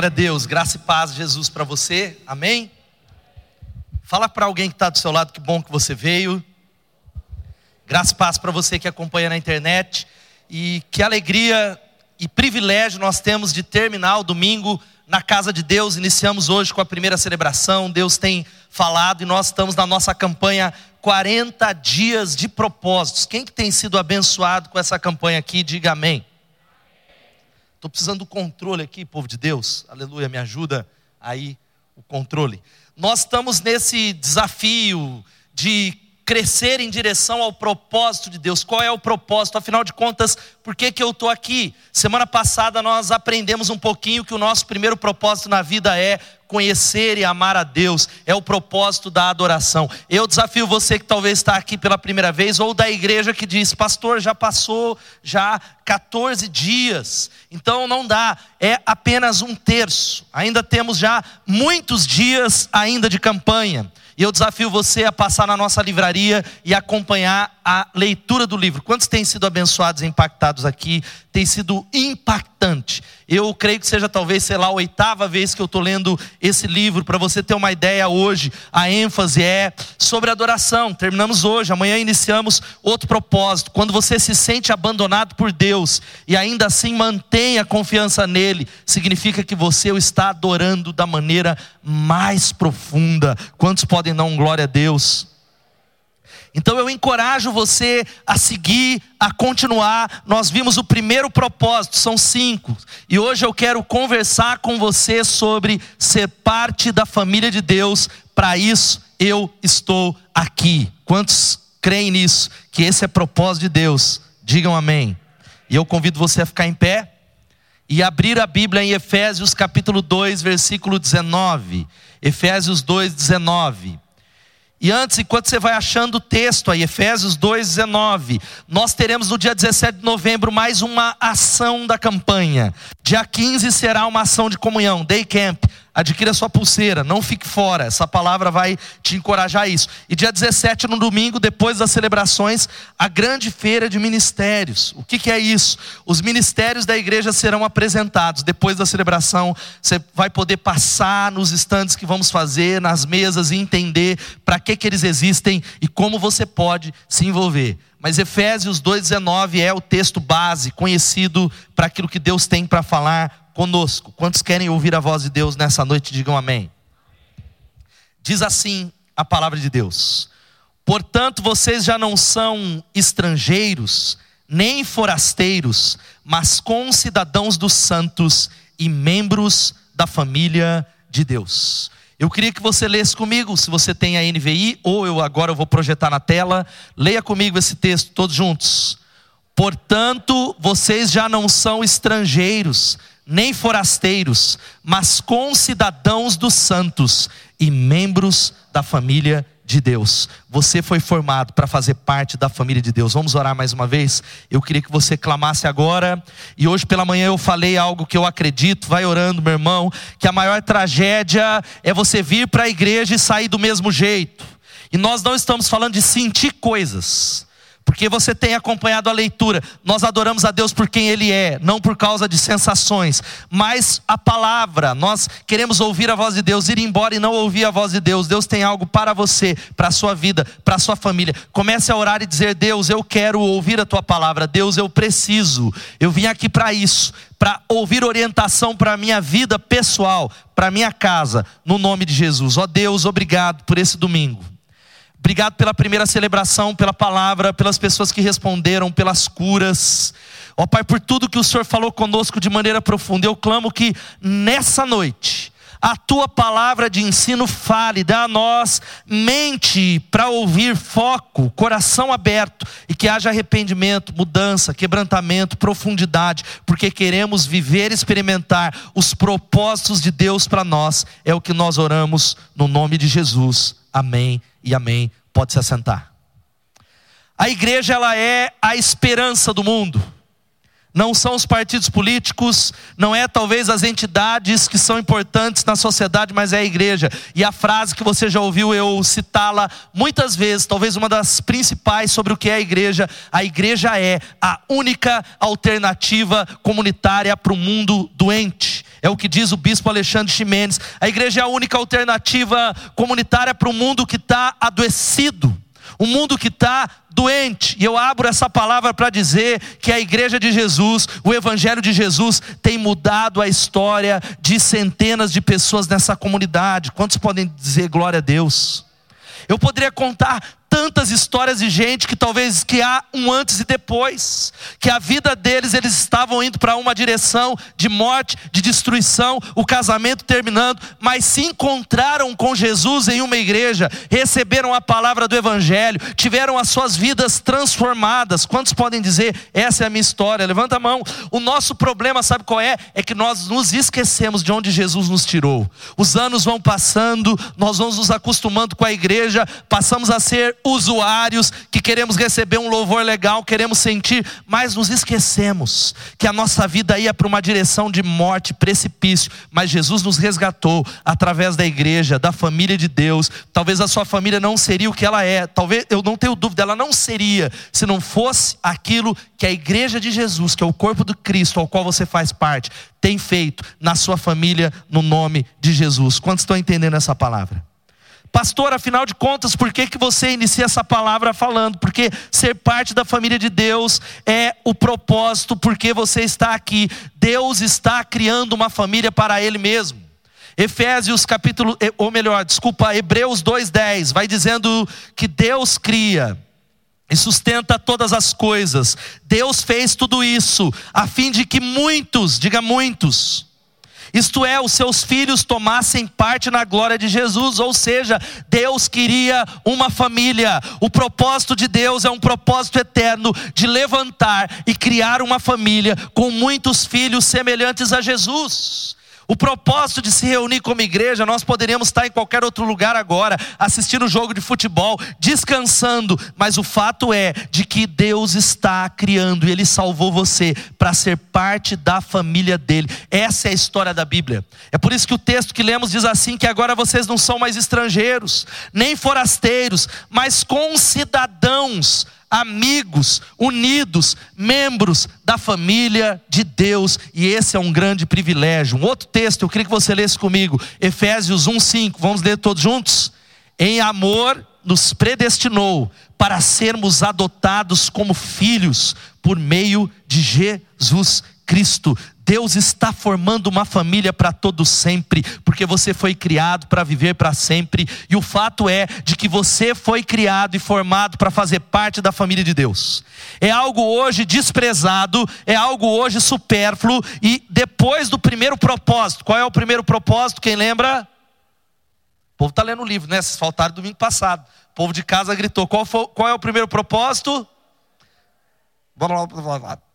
Glória a Deus, graça e paz, Jesus, para você, amém? Fala para alguém que está do seu lado que bom que você veio. Graça e paz para você que acompanha na internet. E que alegria e privilégio nós temos de terminar o domingo na casa de Deus. Iniciamos hoje com a primeira celebração. Deus tem falado e nós estamos na nossa campanha 40 dias de propósitos. Quem que tem sido abençoado com essa campanha aqui, diga amém. Estou precisando do controle aqui, povo de Deus. Aleluia, me ajuda aí o controle. Nós estamos nesse desafio de crescer em direção ao propósito de Deus. Qual é o propósito? Afinal de contas, por que, que eu estou aqui? Semana passada nós aprendemos um pouquinho que o nosso primeiro propósito na vida é conhecer e amar a Deus, é o propósito da adoração. Eu desafio você que talvez está aqui pela primeira vez, ou da igreja que diz, pastor, já passou já 14 dias, então não dá, é apenas um terço, ainda temos já muitos dias ainda de campanha. E eu desafio você a passar na nossa livraria e acompanhar a leitura do livro. Quantos têm sido abençoados e impactados aqui? Tem sido impactante. Eu creio que seja talvez, sei lá, a oitava vez que eu estou lendo esse livro. Para você ter uma ideia, hoje a ênfase é sobre adoração. Terminamos hoje, amanhã iniciamos outro propósito. Quando você se sente abandonado por Deus e ainda assim mantém a confiança nele, significa que você o está adorando da maneira mais profunda. Quantos podem dar um glória a Deus? Então eu encorajo você a seguir, a continuar. Nós vimos o primeiro propósito, são cinco. E hoje eu quero conversar com você sobre ser parte da família de Deus. Para isso eu estou aqui. Quantos creem nisso? Que esse é propósito de Deus? Digam amém. E eu convido você a ficar em pé e abrir a Bíblia em Efésios capítulo 2, versículo 19. Efésios 2, 19. E antes, enquanto você vai achando o texto aí, Efésios 2,19, nós teremos no dia 17 de novembro mais uma ação da campanha. Dia 15 será uma ação de comunhão, Day Camp. Adquira sua pulseira, não fique fora. Essa palavra vai te encorajar a isso. E dia 17, no domingo, depois das celebrações, a grande feira de ministérios. O que, que é isso? Os ministérios da igreja serão apresentados. Depois da celebração, você vai poder passar nos estandes que vamos fazer, nas mesas e entender para que, que eles existem e como você pode se envolver. Mas Efésios 2,19 é o texto base, conhecido para aquilo que Deus tem para falar conosco. Quantos querem ouvir a voz de Deus nessa noite, digam amém. Diz assim a palavra de Deus: Portanto, vocês já não são estrangeiros, nem forasteiros, mas concidadãos dos santos e membros da família de Deus. Eu queria que você lesse comigo, se você tem a NVI, ou eu agora eu vou projetar na tela. Leia comigo esse texto todos juntos. Portanto, vocês já não são estrangeiros, nem forasteiros, mas concidadãos dos santos e membros da família de Deus. Você foi formado para fazer parte da família de Deus. Vamos orar mais uma vez? Eu queria que você clamasse agora. E hoje pela manhã eu falei algo que eu acredito. Vai orando, meu irmão, que a maior tragédia é você vir para a igreja e sair do mesmo jeito. E nós não estamos falando de sentir coisas porque você tem acompanhado a leitura. Nós adoramos a Deus por quem Ele é, não por causa de sensações, mas a palavra. Nós queremos ouvir a voz de Deus, ir embora e não ouvir a voz de Deus. Deus tem algo para você, para a sua vida, para a sua família. Comece a orar e dizer: Deus, eu quero ouvir a tua palavra. Deus, eu preciso. Eu vim aqui para isso, para ouvir orientação para a minha vida pessoal, para a minha casa, no nome de Jesus. Ó Deus, obrigado por esse domingo. Obrigado pela primeira celebração, pela palavra, pelas pessoas que responderam, pelas curas. Ó Pai, por tudo que o Senhor falou conosco de maneira profunda. Eu clamo que nessa noite a tua palavra de ensino fale, dá a nós mente para ouvir, foco, coração aberto e que haja arrependimento, mudança, quebrantamento, profundidade, porque queremos viver e experimentar os propósitos de Deus para nós. É o que nós oramos no nome de Jesus. Amém e amém. Pode se assentar. A igreja ela é a esperança do mundo. Não são os partidos políticos, não é talvez as entidades que são importantes na sociedade, mas é a igreja. E a frase que você já ouviu eu citá-la muitas vezes, talvez uma das principais sobre o que é a igreja: a igreja é a única alternativa comunitária para o mundo doente É o que diz o bispo Alexandre Ximenes. A igreja é a única alternativa comunitária para o mundo que está adoecido, um mundo que está doente. E eu abro essa palavra para dizer que a igreja de Jesus, o evangelho de Jesus, tem mudado a história de centenas de pessoas nessa comunidade. Quantos podem dizer glória a Deus? Eu poderia contar tantas histórias de gente que talvez que há um antes e depois, que a vida deles eles estavam indo para uma direção de morte, de destruição, o casamento terminando, mas se encontraram com Jesus em uma igreja, receberam a palavra do evangelho, tiveram as suas vidas transformadas. Quantos podem dizer essa é a minha história? Levanta a mão. O nosso problema, sabe qual é? É que nós nos esquecemos de onde Jesus nos tirou. Os anos vão passando, nós vamos nos acostumando com a igreja, passamos a ser usuários que queremos receber um louvor legal, queremos sentir, mas nos esquecemos que a nossa vida ia para uma direção de morte, precipício, mas Jesus nos resgatou através da igreja, da família de Deus. Talvez a sua família não seria o que ela é, talvez eu não tenho dúvida, ela não seria se não fosse aquilo que a igreja de Jesus, que é o corpo do Cristo, ao qual você faz parte, tem feito na sua família no nome de Jesus. Quantos estão entendendo essa palavra? Pastor, afinal de contas, por que, que você inicia essa palavra falando? Porque ser parte da família de Deus é o propósito, porque você está aqui. Deus está criando uma família para Ele mesmo. Efésios capítulo, ou melhor, desculpa, Hebreus 2,10, vai dizendo que Deus cria e sustenta todas as coisas. Deus fez tudo isso a fim de que muitos, diga muitos, isto é, os seus filhos tomassem parte na glória de Jesus, ou seja, Deus queria uma família. O propósito de Deus é um propósito eterno de levantar e criar uma família com muitos filhos semelhantes a Jesus. O propósito de se reunir como igreja, nós poderíamos estar em qualquer outro lugar agora, assistindo um jogo de futebol, descansando, mas o fato é de que Deus está criando e Ele salvou você para ser parte da família dele. Essa é a história da Bíblia. É por isso que o texto que lemos diz assim: que agora vocês não são mais estrangeiros, nem forasteiros, mas concidadãos amigos, unidos, membros da família de Deus, e esse é um grande privilégio. Um outro texto, eu queria que você lesse comigo, Efésios 1:5. Vamos ler todos juntos? Em amor nos predestinou para sermos adotados como filhos por meio de Jesus Cristo. Deus está formando uma família para todo sempre, porque você foi criado para viver para sempre, e o fato é de que você foi criado e formado para fazer parte da família de Deus. É algo hoje desprezado, é algo hoje supérfluo, e depois do primeiro propósito, qual é o primeiro propósito? Quem lembra? O povo está lendo o livro, né? Vocês faltaram domingo passado. O povo de casa gritou. Qual, foi, qual é o primeiro propósito? Vamos lá, vamos lá.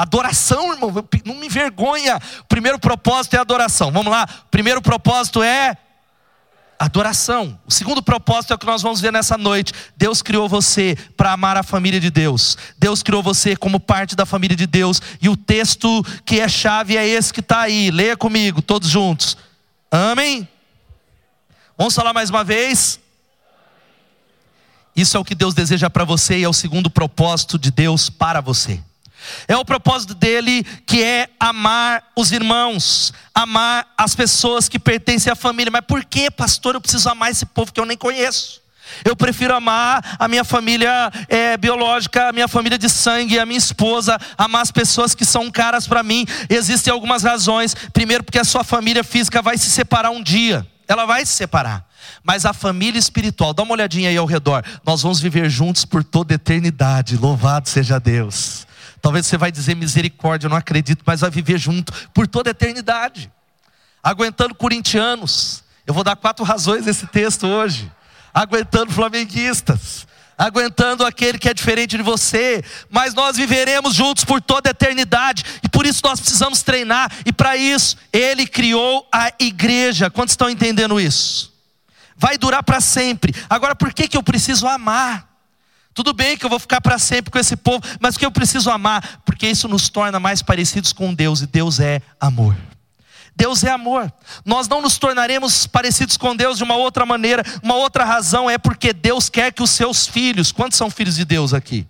Adoração, irmão, não me envergonha. O primeiro propósito é adoração. Vamos lá. O primeiro propósito é adoração. O segundo propósito é o que nós vamos ver nessa noite. Deus criou você para amar a família de Deus. Deus criou você como parte da família de Deus. E o texto que é chave é esse que está aí. Leia comigo, todos juntos. Amém? Vamos falar mais uma vez? Isso é o que Deus deseja para você e é o segundo propósito de Deus para você. É o propósito dele que é amar os irmãos, amar as pessoas que pertencem à família. Mas por que, pastor, eu preciso amar esse povo que eu nem conheço? Eu prefiro amar a minha família é, biológica, a minha família de sangue, a minha esposa, amar as pessoas que são caras para mim. Existem algumas razões. Primeiro, porque a sua família física vai se separar um dia. Ela vai se separar. Mas a família espiritual, dá uma olhadinha aí ao redor. Nós vamos viver juntos por toda eternidade. Louvado seja Deus. Talvez você vai dizer misericórdia, eu não acredito, mas vai viver junto por toda a eternidade. Aguentando corintianos. Eu vou dar quatro razões desse texto hoje. Aguentando flamenguistas. Aguentando aquele que é diferente de você, mas nós viveremos juntos por toda a eternidade, e por isso nós precisamos treinar, e para isso, Ele criou a igreja. Quantos estão entendendo isso? Vai durar para sempre. Agora, por que, que eu preciso amar? Tudo bem que eu vou ficar para sempre com esse povo, mas que eu preciso amar, porque isso nos torna mais parecidos com Deus, e Deus é amor. Deus é amor. Nós não nos tornaremos parecidos com Deus de uma outra maneira. Uma outra razão é porque Deus quer que os seus filhos, quantos são filhos de Deus aqui?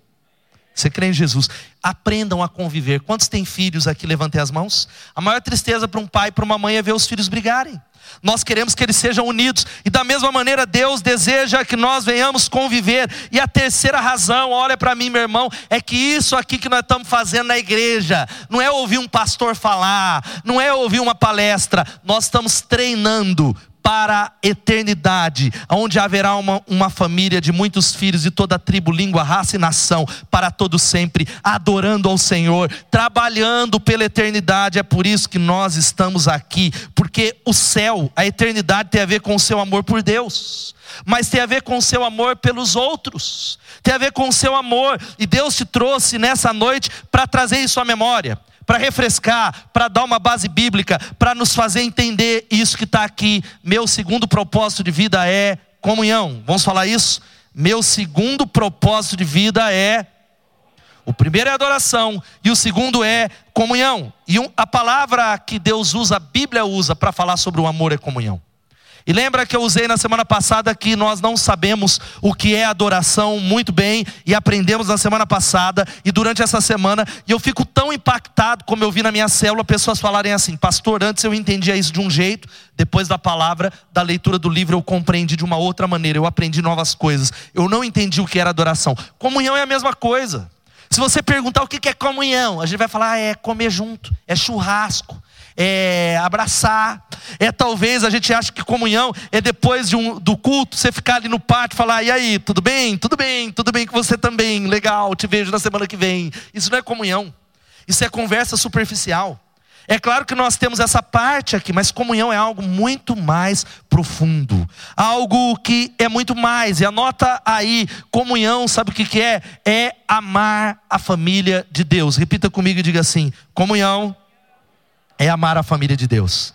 Você crê em Jesus? Aprendam a conviver. Quantos têm filhos aqui? Levantem as mãos. A maior tristeza para um pai e para uma mãe é ver os filhos brigarem. Nós queremos que eles sejam unidos, e da mesma maneira Deus deseja que nós venhamos conviver. E a terceira razão, olha para mim, meu irmão, é que isso aqui que nós estamos fazendo na igreja, não é ouvir um pastor falar, não é ouvir uma palestra, nós estamos treinando para a eternidade, onde haverá uma, uma família de muitos filhos de toda tribo, língua, raça e nação, para todo sempre, adorando ao Senhor, trabalhando pela eternidade. É por isso que nós estamos aqui, porque o céu, a eternidade tem a ver com o seu amor por Deus, mas tem a ver com o seu amor pelos outros, tem a ver com o seu amor, e Deus te trouxe nessa noite para trazer isso à memória para refrescar, para dar uma base bíblica, para nos fazer entender isso que está aqui. Meu segundo propósito de vida é comunhão. Vamos falar isso? Meu segundo propósito de vida é. O primeiro é adoração e o segundo é comunhão. E a palavra que Deus usa, a Bíblia usa para falar sobre o amor é comunhão. E lembra que eu usei na semana passada que nós não sabemos o que é adoração muito bem e aprendemos na semana passada e durante essa semana, e eu fico tão impactado como eu vi na minha célula pessoas falarem assim: "Pastor, antes eu entendia isso de um jeito, depois da palavra, da leitura do livro eu compreendi de uma outra maneira, eu aprendi novas coisas. Eu não entendi o que era adoração. Comunhão é a mesma coisa. Se você perguntar o que é comunhão, a gente vai falar: ah, é comer junto, é churrasco, é abraçar. É talvez a gente acha que comunhão é depois de um, do culto você ficar ali no pátio e falar: e aí, tudo bem? Tudo bem, tudo bem com você também, legal, te vejo na semana que vem. Isso não é comunhão, isso é conversa superficial. É claro que nós temos essa parte aqui, mas comunhão é algo muito mais profundo, algo que é muito mais. E anota aí, comunhão, sabe o que, que é? É amar a família de Deus. Repita comigo e diga assim: comunhão é amar a família de Deus.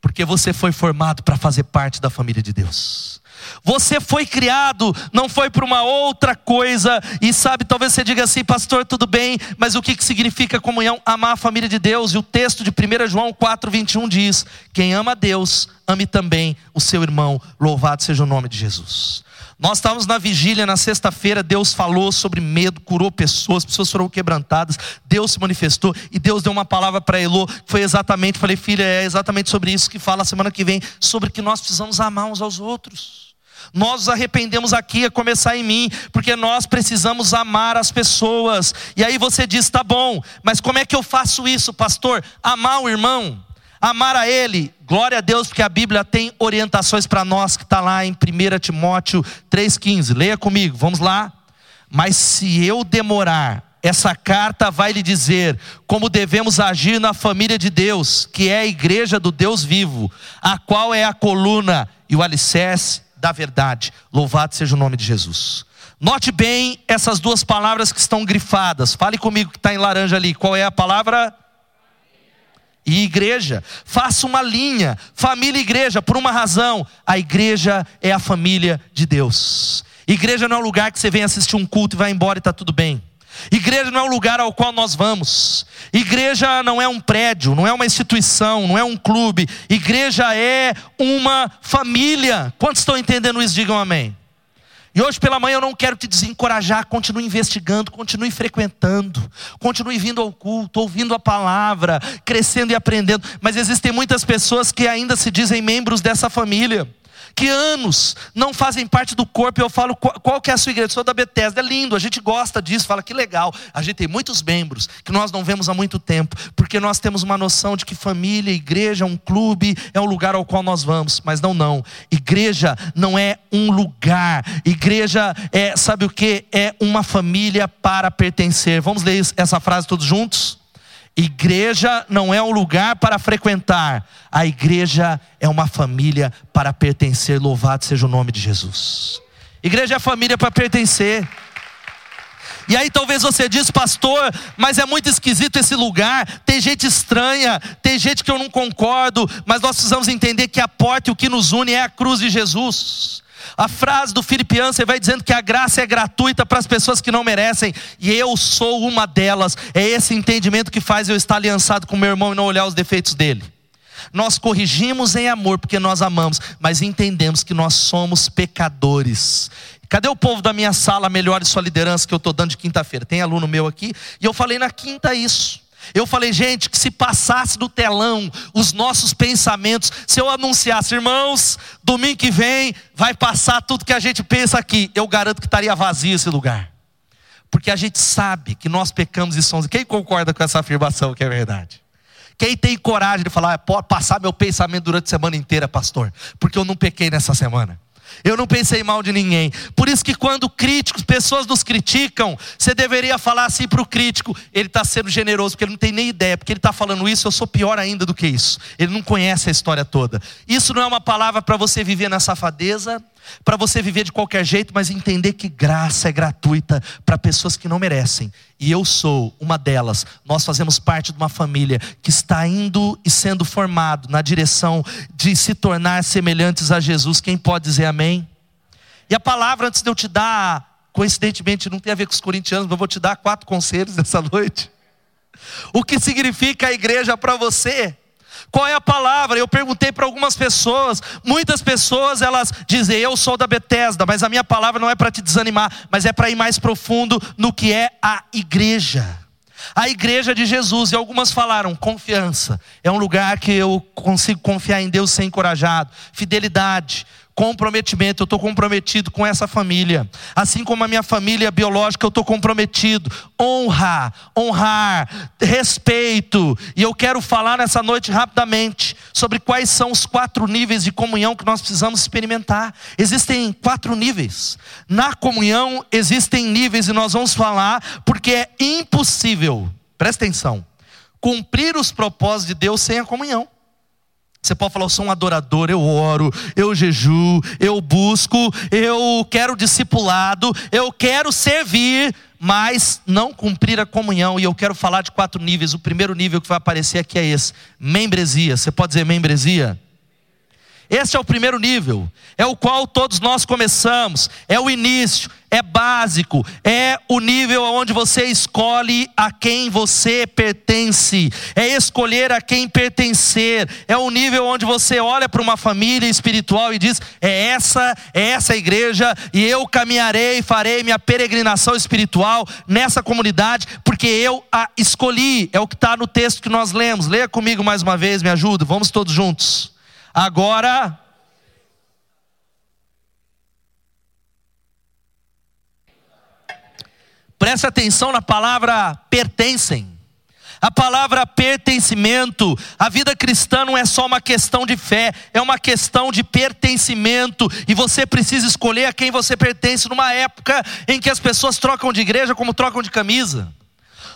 Porque você foi formado para fazer parte da família de Deus. Você foi criado, não foi para uma outra coisa. E sabe, talvez você diga assim, pastor, tudo bem, mas o que, que significa comunhão? Amar a família de Deus. E o texto de 1 João 4, 21 diz: Quem ama a Deus, ame também o seu irmão. Louvado seja o nome de Jesus. Nós estávamos na vigília na sexta-feira, Deus falou sobre medo, curou pessoas, pessoas foram quebrantadas, Deus se manifestou e Deus deu uma palavra para Elô, que foi exatamente, falei, filha, é exatamente sobre isso que fala semana que vem, sobre que nós precisamos amar uns aos outros. Nós nos arrependemos aqui a começar em mim, porque nós precisamos amar as pessoas. E aí você diz: tá bom, mas como é que eu faço isso, pastor? Amar o irmão amar a Ele. Glória a Deus, porque a Bíblia tem orientações para nós, que está lá em 1 Timóteo 3,15. Leia comigo, vamos lá. Mas se eu demorar, essa carta vai lhe dizer como devemos agir na família de Deus, que é a igreja do Deus vivo, a qual é a coluna e o alicerce da verdade. Louvado seja o nome de Jesus. Note bem essas duas palavras que estão grifadas. Fale comigo que está em laranja ali. Qual é a palavra? E igreja. Faça uma linha, família e igreja, por uma razão: a igreja é a família de Deus. Igreja não é um lugar que você vem assistir um culto e vai embora e está tudo bem. Igreja não é um lugar ao qual nós vamos. Igreja não é um prédio, não é uma instituição, não é um clube. Igreja é uma família. Quantos estão entendendo isso? Digam amém. E hoje pela manhã eu não quero te desencorajar, continue investigando, continue frequentando, continue vindo ao culto, ouvindo a palavra, crescendo e aprendendo. Mas existem muitas pessoas que ainda se dizem membros dessa família que anos não fazem parte do corpo, e eu falo, qual, qual que é a sua igreja? Eu sou da Bethesda, é lindo, a gente gosta disso, fala que legal. A gente tem muitos membros que nós não vemos há muito tempo, porque nós temos uma noção de que família, igreja, um clube, é um lugar ao qual nós vamos, mas não, não. Igreja não é um lugar, igreja é, sabe o que? É uma família para pertencer. Vamos ler essa frase todos juntos? Igreja não é um lugar para frequentar, a igreja é uma família para pertencer. Louvado seja o nome de Jesus. Igreja é família para pertencer. E aí talvez você diz, pastor, mas é muito esquisito esse lugar, tem gente estranha, tem gente que eu não concordo, mas nós precisamos entender que a porta e o que nos une é a cruz de Jesus. A frase do Filipiano, você vai dizendo que a graça é gratuita para as pessoas que não merecem, e eu sou uma delas. É esse entendimento que faz eu estar aliançado com meu irmão e não olhar os defeitos dele. Nós corrigimos em amor porque nós amamos, mas entendemos que nós somos pecadores Cadê o povo da minha sala Melhore Sua Liderança que eu estou dando de quinta-feira? Tem aluno meu aqui, e eu falei na quinta isso. Eu falei, gente, que se passasse do telão os nossos pensamentos, se eu anunciasse, irmãos, domingo que vem vai passar tudo que a gente pensa aqui, eu garanto que estaria vazio esse lugar. Porque a gente sabe que nós pecamos e somos. Quem concorda com essa afirmação que é verdade? Quem tem coragem de falar, pode passar meu pensamento durante a semana inteira, pastor, porque eu não pequei nessa semana. Eu não pensei mal de ninguém. Por isso que quando críticos, pessoas nos criticam, você deveria falar assim para o crítico: ele está sendo generoso, porque ele não tem nem ideia, porque ele está falando isso, eu sou pior ainda do que isso. Ele não conhece a história toda. Isso não é uma palavra para você viver na safadeza, para você viver de qualquer jeito, mas entender que graça é gratuita para pessoas que não merecem. E eu sou uma delas. Nós fazemos parte de uma família que está indo e sendo formado na direção de se tornar semelhantes a Jesus. Quem pode dizer amém? E a palavra, antes de eu te dar, coincidentemente, não tem a ver com os corintianos, mas eu vou te dar quatro conselhos nessa noite. O que significa a igreja para você? Qual é a palavra? Eu perguntei para algumas pessoas. Muitas pessoas elas dizem: "Eu sou da Bethesda", mas a minha palavra não é para te desanimar, mas é para ir mais profundo no que é a igreja. A igreja de Jesus, e algumas falaram confiança. É um lugar que eu consigo confiar em Deus ser encorajado. Fidelidade, comprometimento, eu estou comprometido com essa família. Assim como a minha família biológica, eu estou comprometido. Honra, honrar, respeito. E eu quero falar nessa noite rapidamente sobre quais são os quatro níveis de comunhão que nós precisamos experimentar. Existem quatro níveis. Na comunhão existem níveis e nós vamos falar porque é impossível, presta atenção, cumprir os propósitos de Deus sem a comunhão. Você pode falar, eu sou um adorador, eu oro, eu jejuo, eu busco, eu quero discipulado, eu quero servir, mas não cumprir a comunhão. E eu quero falar de quatro níveis. O primeiro nível que vai aparecer aqui é esse: membresia. Você pode dizer membresia? Esse é o primeiro nível, é o qual todos nós começamos, é o início, é básico, é o nível onde você escolhe a quem você pertence, é escolher a quem pertencer, é o nível onde você olha para uma família espiritual e diz: é essa, é essa igreja, e eu caminharei e farei minha peregrinação espiritual nessa comunidade, porque eu a escolhi, é o que está no texto que nós lemos. Leia comigo mais uma vez, me ajuda, vamos todos juntos. Agora, preste atenção na palavra pertencem. A palavra pertencimento, a vida cristã não é só uma questão de fé, é uma questão de pertencimento, e você precisa escolher a quem você pertence numa época em que as pessoas trocam de igreja como trocam de camisa.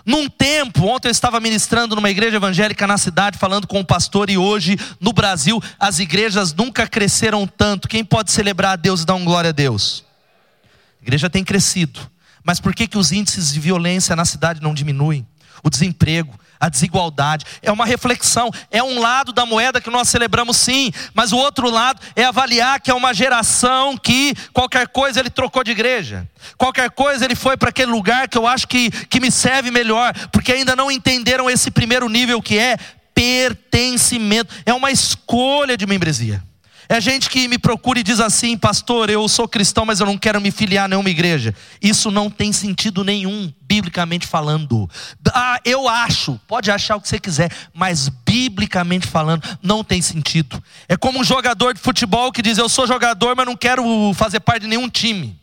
Num tempo, ontem eu estava ministrando numa igreja evangélica na cidade, falando com o pastor, e hoje no Brasil as igrejas nunca cresceram tanto. Quem pode celebrar a Deus e dar um glória a Deus? A igreja tem crescido, mas por que, que os índices de violência na cidade não diminuem? O desemprego, a desigualdade. É uma reflexão, é um lado da moeda que nós celebramos sim, mas o outro lado é avaliar que é uma geração que qualquer coisa ele trocou de igreja, qualquer coisa ele foi para aquele lugar que eu acho que, que me serve melhor, porque ainda não entenderam esse primeiro nível que é pertencimento, é uma escolha de membresia. É gente que me procura e diz assim, pastor, eu sou cristão, mas eu não quero me filiar a nenhuma igreja. Isso não tem sentido nenhum, biblicamente falando. Ah, eu acho, pode achar o que você quiser, mas biblicamente falando, não tem sentido. É como um jogador de futebol que diz: Eu sou jogador, mas não quero fazer parte de nenhum time.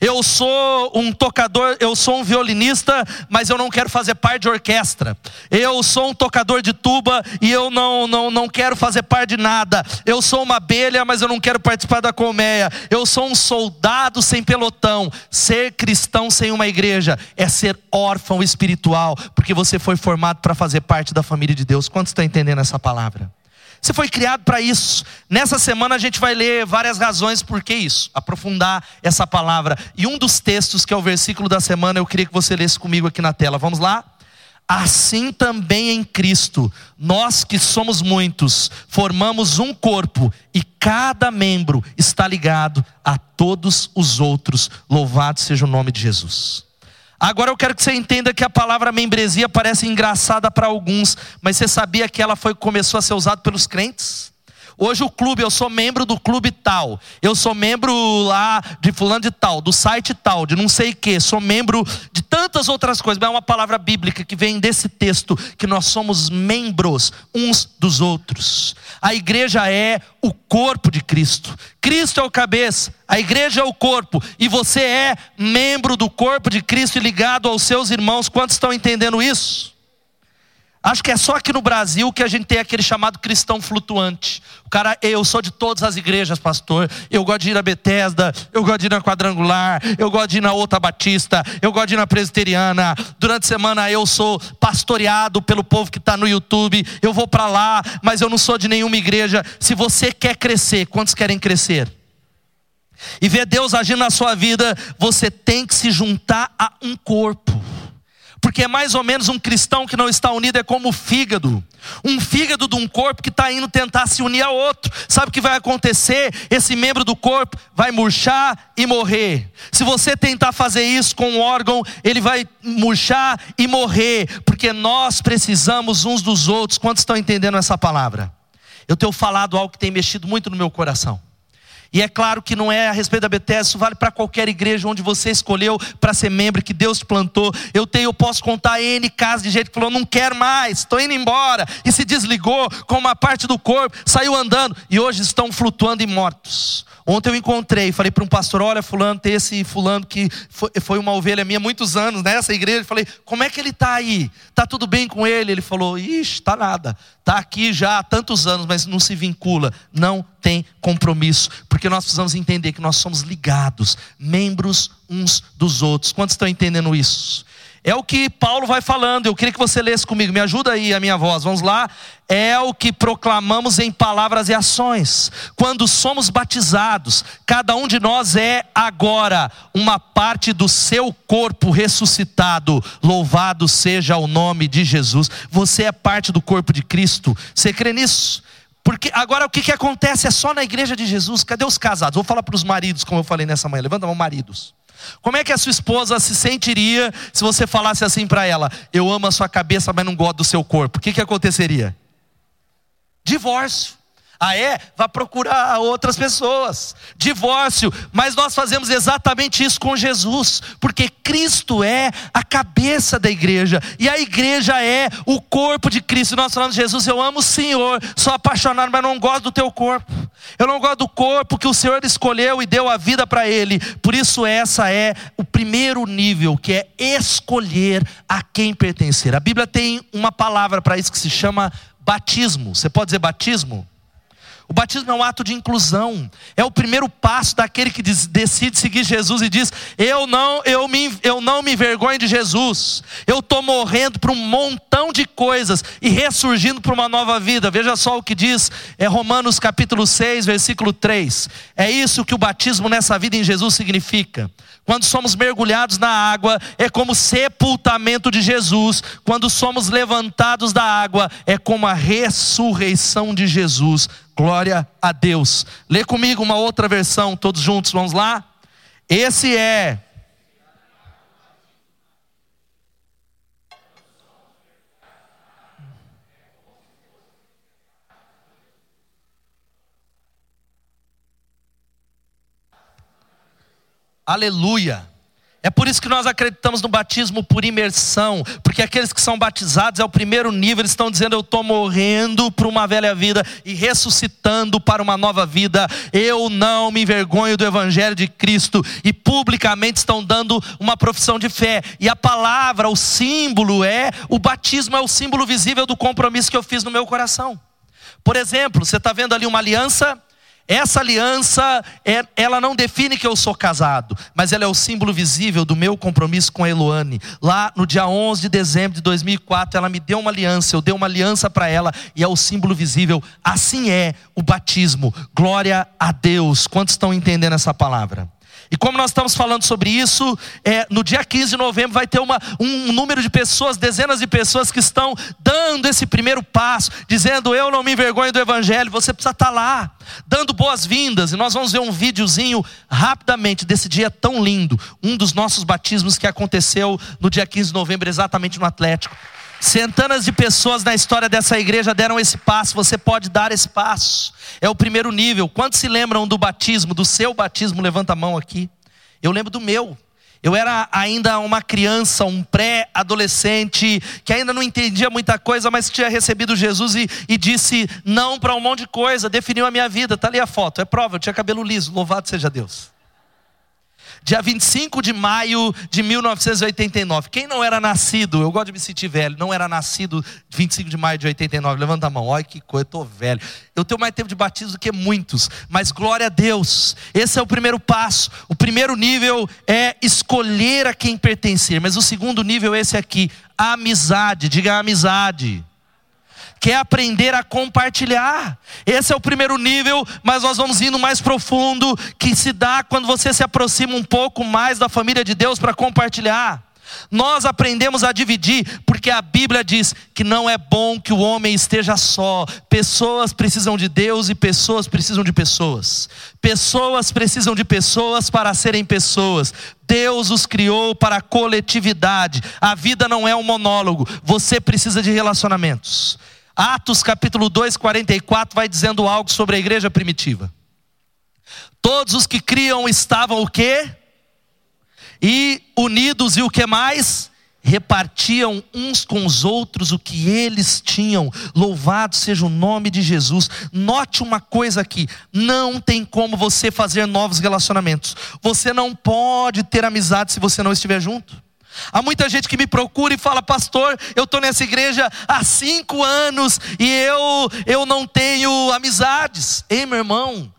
Eu sou um tocador, eu sou um violinista, mas eu não quero fazer parte de orquestra. Eu sou um tocador de tuba e eu não, não, não quero fazer parte de nada. Eu sou uma abelha, mas eu não quero participar da colmeia. Eu sou um soldado sem pelotão. Ser cristão sem uma igreja é ser órfão espiritual, porque você foi formado para fazer parte da família de Deus. Quantos estão entendendo essa palavra? Você foi criado para isso. Nessa semana a gente vai ler várias razões por que isso, aprofundar essa palavra. E um dos textos, que é o versículo da semana, eu queria que você lesse comigo aqui na tela. Vamos lá? Assim também em Cristo, nós que somos muitos, formamos um corpo e cada membro está ligado a todos os outros. Louvado seja o nome de Jesus. Agora eu quero que você entenda que a palavra membresia parece engraçada para alguns, mas você sabia que ela foi começou a ser usada pelos crentes? Hoje o clube, eu sou membro do clube tal. Eu sou membro lá de fulano de tal, do site tal, de não sei o que. Sou membro de tantas outras coisas. Mas é uma palavra bíblica que vem desse texto que nós somos membros uns dos outros. A igreja é o corpo de Cristo. Cristo é o cabeça, a igreja é o corpo e você é membro do corpo de Cristo e ligado aos seus irmãos. Quantos estão entendendo isso? Acho que é só aqui no Brasil que a gente tem aquele chamado cristão flutuante. O cara, eu sou de todas as igrejas, pastor. Eu gosto de ir na Bethesda, eu gosto de ir na Quadrangular, eu gosto de ir na outra Batista, eu gosto de ir na Presbiteriana. Durante a semana eu sou pastoreado pelo povo que está no YouTube. Eu vou para lá, mas eu não sou de nenhuma igreja. Se você quer crescer, quantos querem crescer? E ver Deus agindo na sua vida, você tem que se juntar a um corpo porque é mais ou menos um cristão que não está unido, é como o fígado. Um fígado de um corpo que está indo tentar se unir a outro. Sabe o que vai acontecer? Esse membro do corpo vai murchar e morrer. Se você tentar fazer isso com um órgão, ele vai murchar e morrer, porque nós precisamos uns dos outros. Quantos estão entendendo essa palavra? Eu tenho falado algo que tem mexido muito no meu coração. E é claro que não é a respeito da Bethesda, isso vale para qualquer igreja onde você escolheu para ser membro, que Deus plantou. Eu tenho, eu posso contar N casos de gente que falou, não quero mais, estou indo embora, e se desligou com uma parte do corpo, saiu andando, e hoje estão flutuando e mortos. Ontem eu encontrei, falei para um pastor: olha, Fulano, tem esse Fulano que foi, uma ovelha minha há muitos anos nessa igreja. falei: como é que ele está aí? Está tudo bem com ele? Ele falou: ixi, está nada. Está aqui já há tantos anos, mas não se vincula. Não tem compromisso. Porque nós precisamos entender que nós somos ligados, membros uns dos outros. Quantos estão entendendo isso? É o que Paulo vai falando. Eu queria que você lesse comigo. Me ajuda aí a minha voz. Vamos lá. É o que proclamamos em palavras e ações. Quando somos batizados, cada um de nós é agora uma parte do seu corpo ressuscitado. Louvado seja o nome de Jesus. Você é parte do corpo de Cristo. Você crê nisso? Porque agora o que, que acontece é só na igreja de Jesus. Cadê os casados? Vou falar para os maridos, como eu falei nessa manhã. Levanta a mão, maridos. Como é que a sua esposa se sentiria se você falasse assim para ela: Eu amo a sua cabeça, mas não gosto do seu corpo? O que, que aconteceria? Divórcio. Ah, é? Vá procurar outras pessoas. Divórcio. Mas nós fazemos exatamente isso com Jesus, porque Cristo é a cabeça da igreja, e a igreja é o corpo de Cristo. Nós falamos, Jesus, eu amo o Senhor, sou apaixonado, mas não gosto do teu corpo. Eu não gosto do corpo que o Senhor escolheu e deu a vida para ele. Por isso, essa é o primeiro nível, que é escolher a quem pertencer. A Bíblia tem uma palavra para isso que se chama batismo. Você pode dizer batismo? O batismo é um ato de inclusão. É o primeiro passo daquele que diz, decide seguir Jesus e diz: Eu não, eu me, eu não me envergonho de Jesus. Eu estou morrendo para um montão de coisas e ressurgindo para uma nova vida. Veja só o que diz é Romanos capítulo 6, versículo 3. É isso que o batismo nessa vida em Jesus significa. Quando somos mergulhados na água, é como sepultamento de Jesus. Quando somos levantados da água, é como a ressurreição de Jesus. Glória a Deus. Lê comigo uma outra versão, todos juntos, vamos lá? Esse é Aleluia. É por isso que nós acreditamos no batismo por imersão, porque aqueles que são batizados é o primeiro nível, eles estão dizendo: Eu estou morrendo para uma velha vida e ressuscitando para uma nova vida. Eu não me envergonho do Evangelho de Cristo, e publicamente estão dando uma profissão de fé. E a palavra, o símbolo é: o batismo é o símbolo visível do compromisso que eu fiz no meu coração. Por exemplo, você está vendo ali uma aliança essa aliança, é, ela não define que eu sou casado, mas ela é o símbolo visível do meu compromisso com a Eloane. Lá no dia 11 de dezembro de 2004, ela me deu uma aliança, eu dei uma aliança para ela e é o símbolo visível. Assim é o batismo. Glória a Deus. Quantos estão entendendo essa palavra? E como nós estamos falando sobre isso, é, no dia 15 de novembro vai ter uma, um número de pessoas, dezenas de pessoas que estão dando esse primeiro passo, dizendo: Eu não me envergonho do Evangelho. Você precisa estar lá, dando boas-vindas. E nós vamos ver um videozinho rapidamente desse dia tão lindo. Um dos nossos batismos que aconteceu no dia 15 de novembro, exatamente no Atlético. Centenas de pessoas na história dessa igreja deram esse passo, você pode dar esse passo. É o primeiro nível. Quantos se lembram do batismo, do seu batismo? Levanta a mão aqui. Eu lembro do meu. Eu era ainda uma criança, um pré-adolescente, que ainda não entendia muita coisa, mas tinha recebido Jesus e, e disse não para um monte de coisa, definiu a minha vida. Está ali a foto, é prova, eu tinha cabelo liso, louvado seja Deus dia 25 de maio de 1989. Quem não era nascido, eu gosto de me sentir velho, não era nascido 25 de maio de 89, levanta a mão, olha que coisa, eu estou velho. Eu tenho mais tempo de batismo do que muitos, mas glória a Deus, esse é o primeiro passo. O primeiro nível é escolher a quem pertencer, mas o segundo nível é esse aqui, amizade, diga amizade quer aprender a compartilhar. Esse é o primeiro nível, mas nós vamos indo mais profundo, que se dá quando você se aproxima um pouco mais da família de Deus para compartilhar. Nós aprendemos a dividir, porque a Bíblia diz que não é bom que o homem esteja só. Pessoas precisam de Deus e pessoas precisam de pessoas. Pessoas precisam de pessoas para serem pessoas. Deus os criou para a coletividade. A vida não é um monólogo. Você precisa de relacionamentos. Atos capítulo 2, 44 vai dizendo algo sobre a igreja primitiva. Todos os que criam estavam o quê? E unidos e o que mais? repartiam uns com os outros o que eles tinham. Louvado seja o nome de Jesus. Note uma coisa aqui: não tem como você fazer novos relacionamentos. Você não pode ter amizade se você não estiver junto. Há muita gente que me procura e fala, pastor, eu estou nessa igreja há cinco anos e eu, eu não tenho amizades. Ei, meu irmão,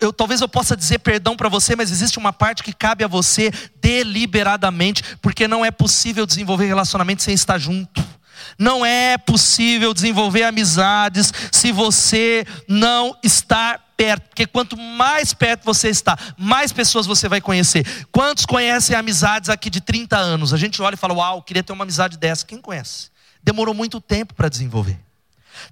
eu, talvez eu possa dizer perdão para você, mas existe uma parte que cabe a você deliberadamente, porque não é possível desenvolver relacionamento sem estar junto. Não é possível desenvolver amizades se você não está perto, porque quanto mais perto você está, mais pessoas você vai conhecer. Quantos conhecem amizades aqui de 30 anos? A gente olha e fala: Uau, queria ter uma amizade dessa. Quem conhece? Demorou muito tempo para desenvolver.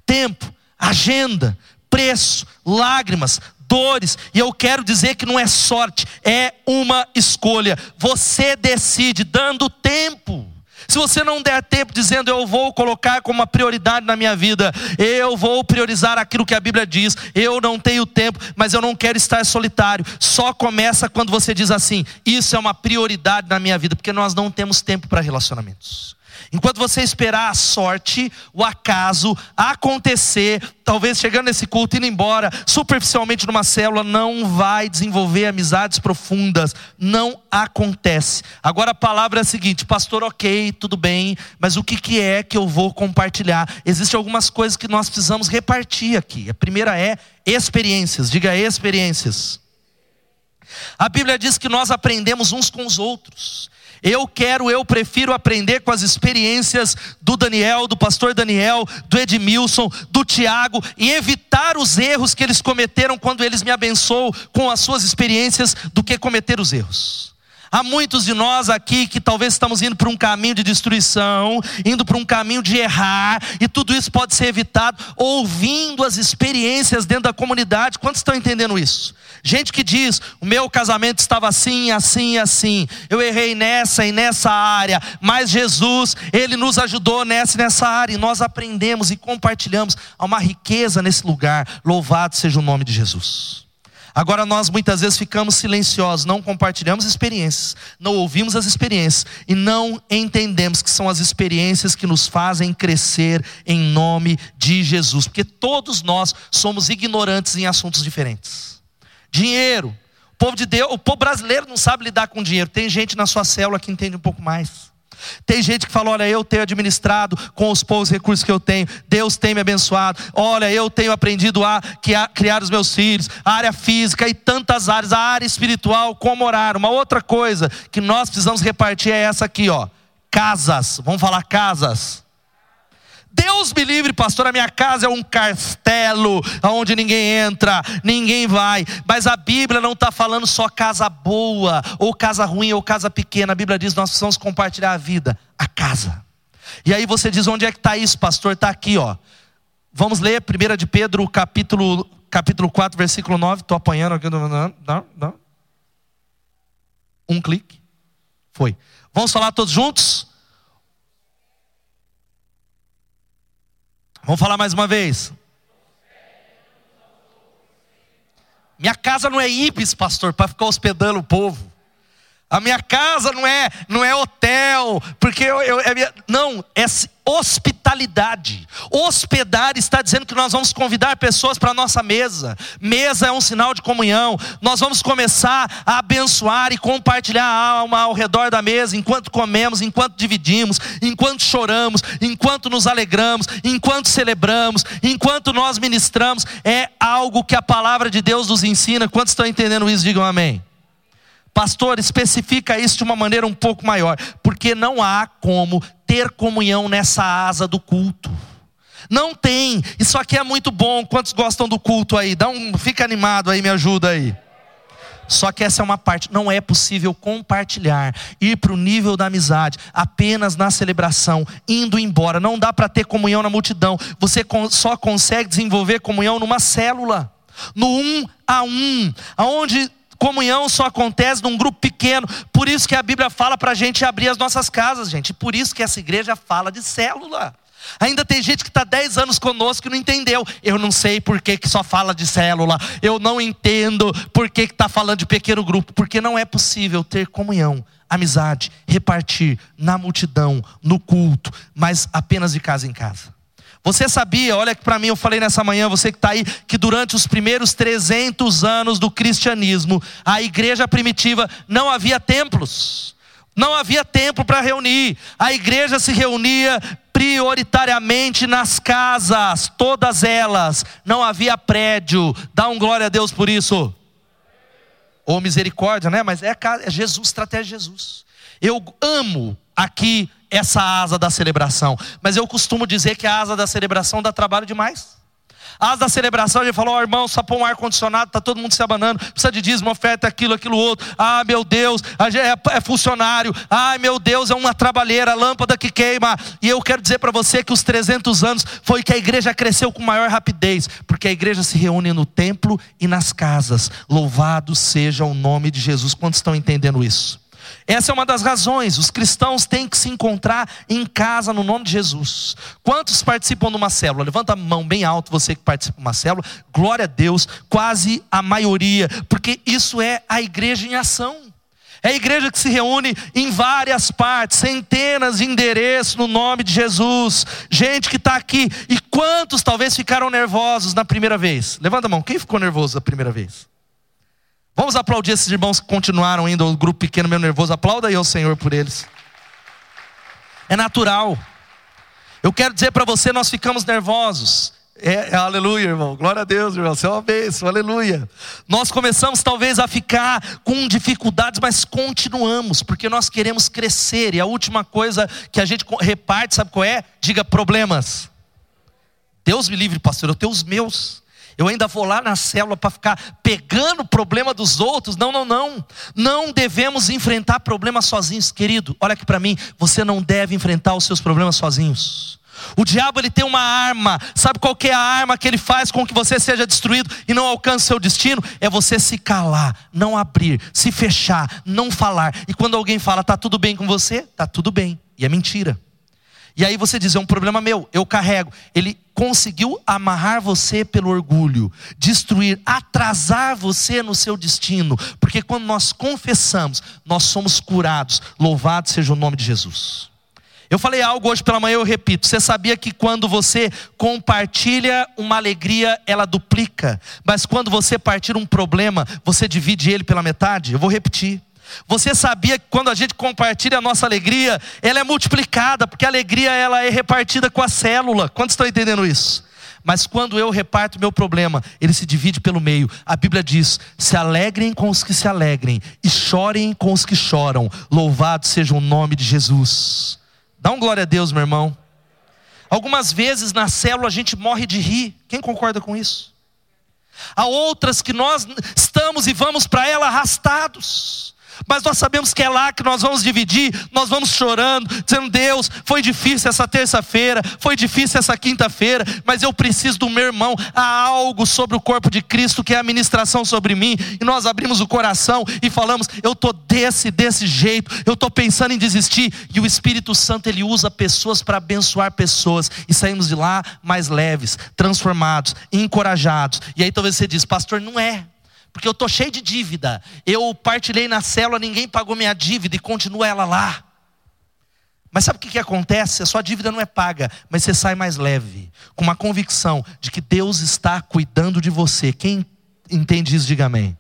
Tempo, agenda, preço, lágrimas, dores, e eu quero dizer que não é sorte, é uma escolha. Você decide dando tempo. Se você não der tempo dizendo eu vou colocar como uma prioridade na minha vida, eu vou priorizar aquilo que a Bíblia diz, eu não tenho tempo, mas eu não quero estar solitário. Só começa quando você diz assim: isso é uma prioridade na minha vida, porque nós não temos tempo para relacionamentos. Enquanto você esperar a sorte, o acaso acontecer, talvez chegando nesse culto indo embora, superficialmente numa célula, não vai desenvolver amizades profundas. Não acontece. Agora a palavra é a seguinte, pastor, ok, tudo bem, mas o que, que é que eu vou compartilhar? Existem algumas coisas que nós precisamos repartir aqui. A primeira é experiências, diga experiências. A Bíblia diz que nós aprendemos uns com os outros. Eu quero, eu prefiro aprender com as experiências do Daniel, do pastor Daniel, do Edmilson, do Tiago e evitar os erros que eles cometeram quando eles me abençoam com as suas experiências do que cometer os erros. Há muitos de nós aqui que talvez estamos indo para um caminho de destruição, indo para um caminho de errar, e tudo isso pode ser evitado ouvindo as experiências dentro da comunidade. Quantos estão entendendo isso? Gente que diz: o meu casamento estava assim, assim, assim. Eu errei nessa e nessa área, mas Jesus, ele nos ajudou nessa e nessa área, e nós aprendemos e compartilhamos. Há uma riqueza nesse lugar. Louvado seja o nome de Jesus. Agora nós muitas vezes ficamos silenciosos, não compartilhamos experiências, não ouvimos as experiências e não entendemos que são as experiências que nos fazem crescer em nome de Jesus, porque todos nós somos ignorantes em assuntos diferentes. Dinheiro, o povo de Deus, o povo brasileiro não sabe lidar com dinheiro. Tem gente na sua célula que entende um pouco mais. Tem gente que fala: olha, eu tenho administrado com os poucos recursos que eu tenho, Deus tem me abençoado. Olha, eu tenho aprendido a criar os meus filhos, a área física e tantas áreas, a área espiritual, como orar. Uma outra coisa que nós precisamos repartir é essa aqui, ó. Casas, vamos falar casas. Deus me livre, pastor, a minha casa é um castelo onde ninguém entra, ninguém vai. Mas a Bíblia não está falando só casa boa, ou casa ruim, ou casa pequena. A Bíblia diz: nós precisamos compartilhar a vida, a casa. E aí você diz: onde é que está isso, pastor? Está aqui, ó. Vamos ler 1 de Pedro, capítulo, capítulo 4, versículo 9. Estou apanhando aqui. Não, não, não. Um clique. Foi. Vamos falar todos juntos? Vamos falar mais uma vez. Minha casa não é Ibis, pastor, para ficar hospedando o povo. A minha casa não é, não é hotel, porque eu, eu é minha, não, é hospitalidade. Hospedar está dizendo que nós vamos convidar pessoas para nossa mesa. Mesa é um sinal de comunhão. Nós vamos começar a abençoar e compartilhar a alma ao redor da mesa, enquanto comemos, enquanto dividimos, enquanto choramos, enquanto nos alegramos, enquanto celebramos, enquanto nós ministramos. É algo que a palavra de Deus nos ensina. Quantos estão entendendo isso? Digam amém. Pastor, especifica isso de uma maneira um pouco maior, porque não há como ter comunhão nessa asa do culto. Não tem. Isso aqui é muito bom. Quantos gostam do culto aí? Dá um, fica animado aí, me ajuda aí. Só que essa é uma parte, não é possível compartilhar, ir para o nível da amizade apenas na celebração, indo embora. Não dá para ter comunhão na multidão. Você só consegue desenvolver comunhão numa célula, no um a um, aonde Comunhão só acontece num grupo pequeno. Por isso que a Bíblia fala para a gente abrir as nossas casas, gente. Por isso que essa igreja fala de célula. Ainda tem gente que está 10 anos conosco e não entendeu. Eu não sei por que, que só fala de célula. Eu não entendo por que está falando de pequeno grupo. Porque não é possível ter comunhão, amizade, repartir na multidão, no culto, mas apenas de casa em casa. Você sabia, olha que para mim eu falei nessa manhã, você que está aí, que durante os primeiros 300 anos do cristianismo, a igreja primitiva não havia templos, não havia templo para reunir, a igreja se reunia prioritariamente nas casas, todas elas, não havia prédio, dá um glória a Deus por isso, ou misericórdia, né? Mas é, é Jesus, estratégia de Jesus. Eu amo aqui essa asa da celebração. Mas eu costumo dizer que a asa da celebração dá trabalho demais. A asa da celebração, gente falou, oh, irmão, só põe um ar-condicionado, está todo mundo se abanando, precisa de dízimo, oferta, aquilo, aquilo outro. Ah, meu Deus, é, é funcionário. Ai, meu Deus, é uma trabalheira, lâmpada que queima. E eu quero dizer para você que os 300 anos foi que a igreja cresceu com maior rapidez, porque a igreja se reúne no templo e nas casas. Louvado seja o nome de Jesus. Quantos estão entendendo isso? Essa é uma das razões. Os cristãos têm que se encontrar em casa no nome de Jesus. Quantos participam de uma célula? Levanta a mão bem alto, você que participa de uma célula. Glória a Deus, quase a maioria, porque isso é a igreja em ação. É a igreja que se reúne em várias partes, centenas de endereços no nome de Jesus. Gente que está aqui. E quantos talvez ficaram nervosos na primeira vez? Levanta a mão. Quem ficou nervoso na primeira vez? Vamos aplaudir esses irmãos que continuaram indo, o grupo pequeno meio nervoso. Aplauda aí ao Senhor por eles. É natural. Eu quero dizer para você, nós ficamos nervosos. É, é, aleluia, irmão. Glória a Deus, irmão. Você é uma bênção, aleluia. Nós começamos talvez a ficar com dificuldades, mas continuamos, porque nós queremos crescer. E a última coisa que a gente reparte, sabe qual é? Diga problemas. Deus me livre, pastor, eu tenho os meus eu ainda vou lá na célula para ficar pegando o problema dos outros. Não, não, não. Não devemos enfrentar problemas sozinhos, querido. Olha aqui para mim, você não deve enfrentar os seus problemas sozinhos. O diabo ele tem uma arma. Sabe qual é a arma que ele faz com que você seja destruído e não alcance seu destino? É você se calar, não abrir, se fechar, não falar. E quando alguém fala, tá tudo bem com você? Tá tudo bem. E é mentira. E aí você diz: é um problema meu, eu carrego. Ele conseguiu amarrar você pelo orgulho, destruir, atrasar você no seu destino. Porque quando nós confessamos, nós somos curados. Louvado seja o nome de Jesus. Eu falei algo hoje pela manhã, eu repito. Você sabia que quando você compartilha uma alegria, ela duplica. Mas quando você partilha um problema, você divide ele pela metade? Eu vou repetir. Você sabia que quando a gente compartilha a nossa alegria, ela é multiplicada, porque a alegria ela é repartida com a célula. Quantos estão entendendo isso? Mas quando eu reparto meu problema, ele se divide pelo meio. A Bíblia diz: se alegrem com os que se alegrem e chorem com os que choram. Louvado seja o nome de Jesus. Dá um glória a Deus, meu irmão. Algumas vezes na célula a gente morre de rir. Quem concorda com isso? Há outras que nós estamos e vamos para ela arrastados. Mas nós sabemos que é lá que nós vamos dividir, nós vamos chorando, dizendo: Deus, foi difícil essa terça-feira, foi difícil essa quinta-feira, mas eu preciso do meu irmão. Há algo sobre o corpo de Cristo que é a ministração sobre mim, e nós abrimos o coração e falamos: Eu estou desse, desse jeito, eu estou pensando em desistir, e o Espírito Santo ele usa pessoas para abençoar pessoas, e saímos de lá mais leves, transformados, encorajados. E aí talvez você diz: Pastor, não é porque eu estou cheio de dívida. Eu partilhei na célula, ninguém pagou minha dívida e continua ela lá. Mas sabe o que, que acontece? A sua dívida não é paga, mas você sai mais leve, com uma convicção de que Deus está cuidando de você. Quem entende isso, diga amém.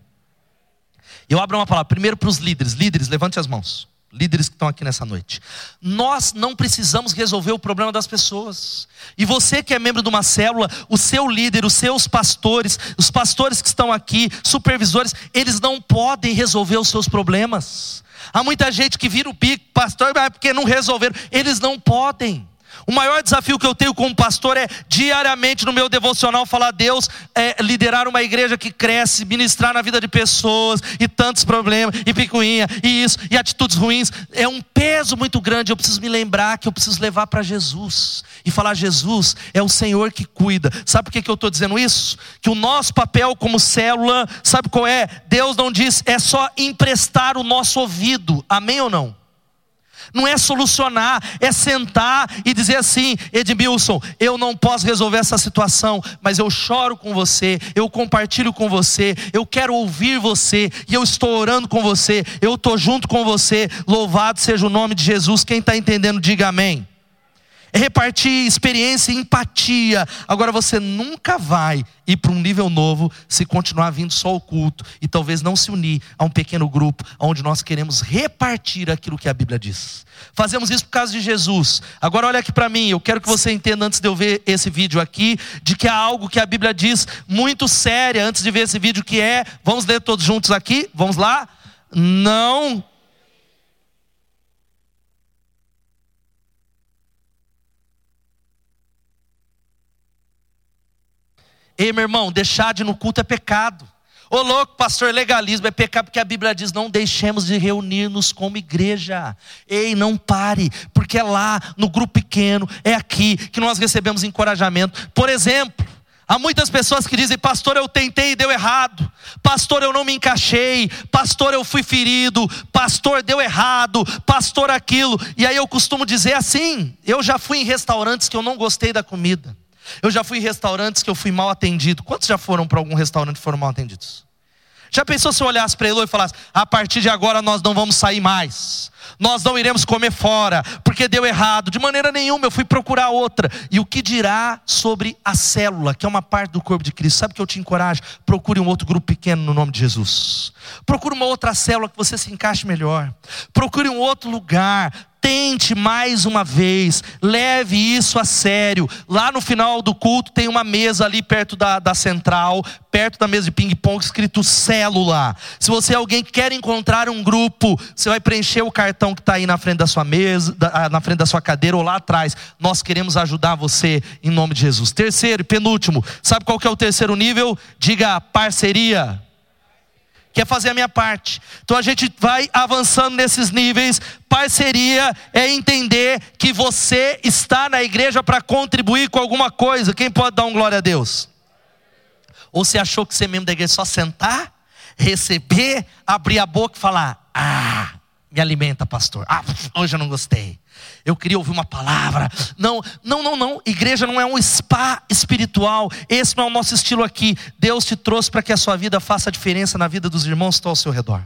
Eu abro uma palavra primeiro para os líderes. Líderes, levante as mãos líderes que estão aqui nessa noite. Nós não precisamos resolver o problema das pessoas. E você que é membro de uma célula, o seu líder, os seus pastores, os pastores que estão aqui, supervisores, eles não podem resolver os seus problemas. Há muita gente que vira o pico, pastor, mas é porque não resolveram. Eles não podem. O maior desafio que eu tenho como pastor é diariamente no meu devocional falar Deus, é, liderar uma igreja que cresce, ministrar na vida de pessoas e tantos problemas e picuinha e isso e atitudes ruins é um peso muito grande. Eu preciso me lembrar que eu preciso levar para Jesus e falar Jesus é o Senhor que cuida. Sabe por que, que eu estou dizendo isso? Que o nosso papel como célula, sabe qual é? Deus não diz é só emprestar o nosso ouvido. Amém ou não? Não é solucionar, é sentar e dizer assim: Edmilson, eu não posso resolver essa situação, mas eu choro com você, eu compartilho com você, eu quero ouvir você, e eu estou orando com você, eu estou junto com você. Louvado seja o nome de Jesus. Quem está entendendo, diga amém é repartir experiência e empatia. Agora você nunca vai ir para um nível novo se continuar vindo só ao culto e talvez não se unir a um pequeno grupo onde nós queremos repartir aquilo que a Bíblia diz. Fazemos isso por causa de Jesus. Agora olha aqui para mim, eu quero que você entenda antes de eu ver esse vídeo aqui, de que há algo que a Bíblia diz muito séria antes de ver esse vídeo que é, vamos ler todos juntos aqui, vamos lá? Não Ei, meu irmão, deixar de ir no culto é pecado. Ô louco, pastor, legalismo é pecado porque a Bíblia diz: não deixemos de reunir-nos como igreja. Ei, não pare, porque é lá, no grupo pequeno, é aqui que nós recebemos encorajamento. Por exemplo, há muitas pessoas que dizem: pastor, eu tentei e deu errado. Pastor, eu não me encaixei. Pastor, eu fui ferido. Pastor, deu errado. Pastor, aquilo. E aí eu costumo dizer assim: eu já fui em restaurantes que eu não gostei da comida. Eu já fui em restaurantes que eu fui mal atendido. Quantos já foram para algum restaurante e foram mal atendidos? Já pensou se eu olhasse para ele e falasse: a partir de agora nós não vamos sair mais, nós não iremos comer fora, porque deu errado. De maneira nenhuma, eu fui procurar outra. E o que dirá sobre a célula, que é uma parte do corpo de Cristo? Sabe que eu te encorajo? Procure um outro grupo pequeno no nome de Jesus. Procure uma outra célula que você se encaixe melhor. Procure um outro lugar tente mais uma vez, leve isso a sério. Lá no final do culto tem uma mesa ali perto da, da central, perto da mesa de ping-pong, escrito célula. Se você é alguém que quer encontrar um grupo, você vai preencher o cartão que está aí na frente da sua mesa, da, ah, na frente da sua cadeira ou lá atrás. Nós queremos ajudar você em nome de Jesus. Terceiro e penúltimo, sabe qual que é o terceiro nível? Diga parceria quer fazer a minha parte. Então a gente vai avançando nesses níveis. Parceria é entender que você está na igreja para contribuir com alguma coisa. Quem pode dar um glória a Deus? Ou você achou que ser membro da igreja é só sentar, receber, abrir a boca e falar: Ah, me alimenta, pastor. Ah, hoje eu não gostei eu queria ouvir uma palavra. Não, não, não, não. Igreja não é um spa espiritual. Esse não é o nosso estilo aqui. Deus te trouxe para que a sua vida faça diferença na vida dos irmãos que estão ao seu redor.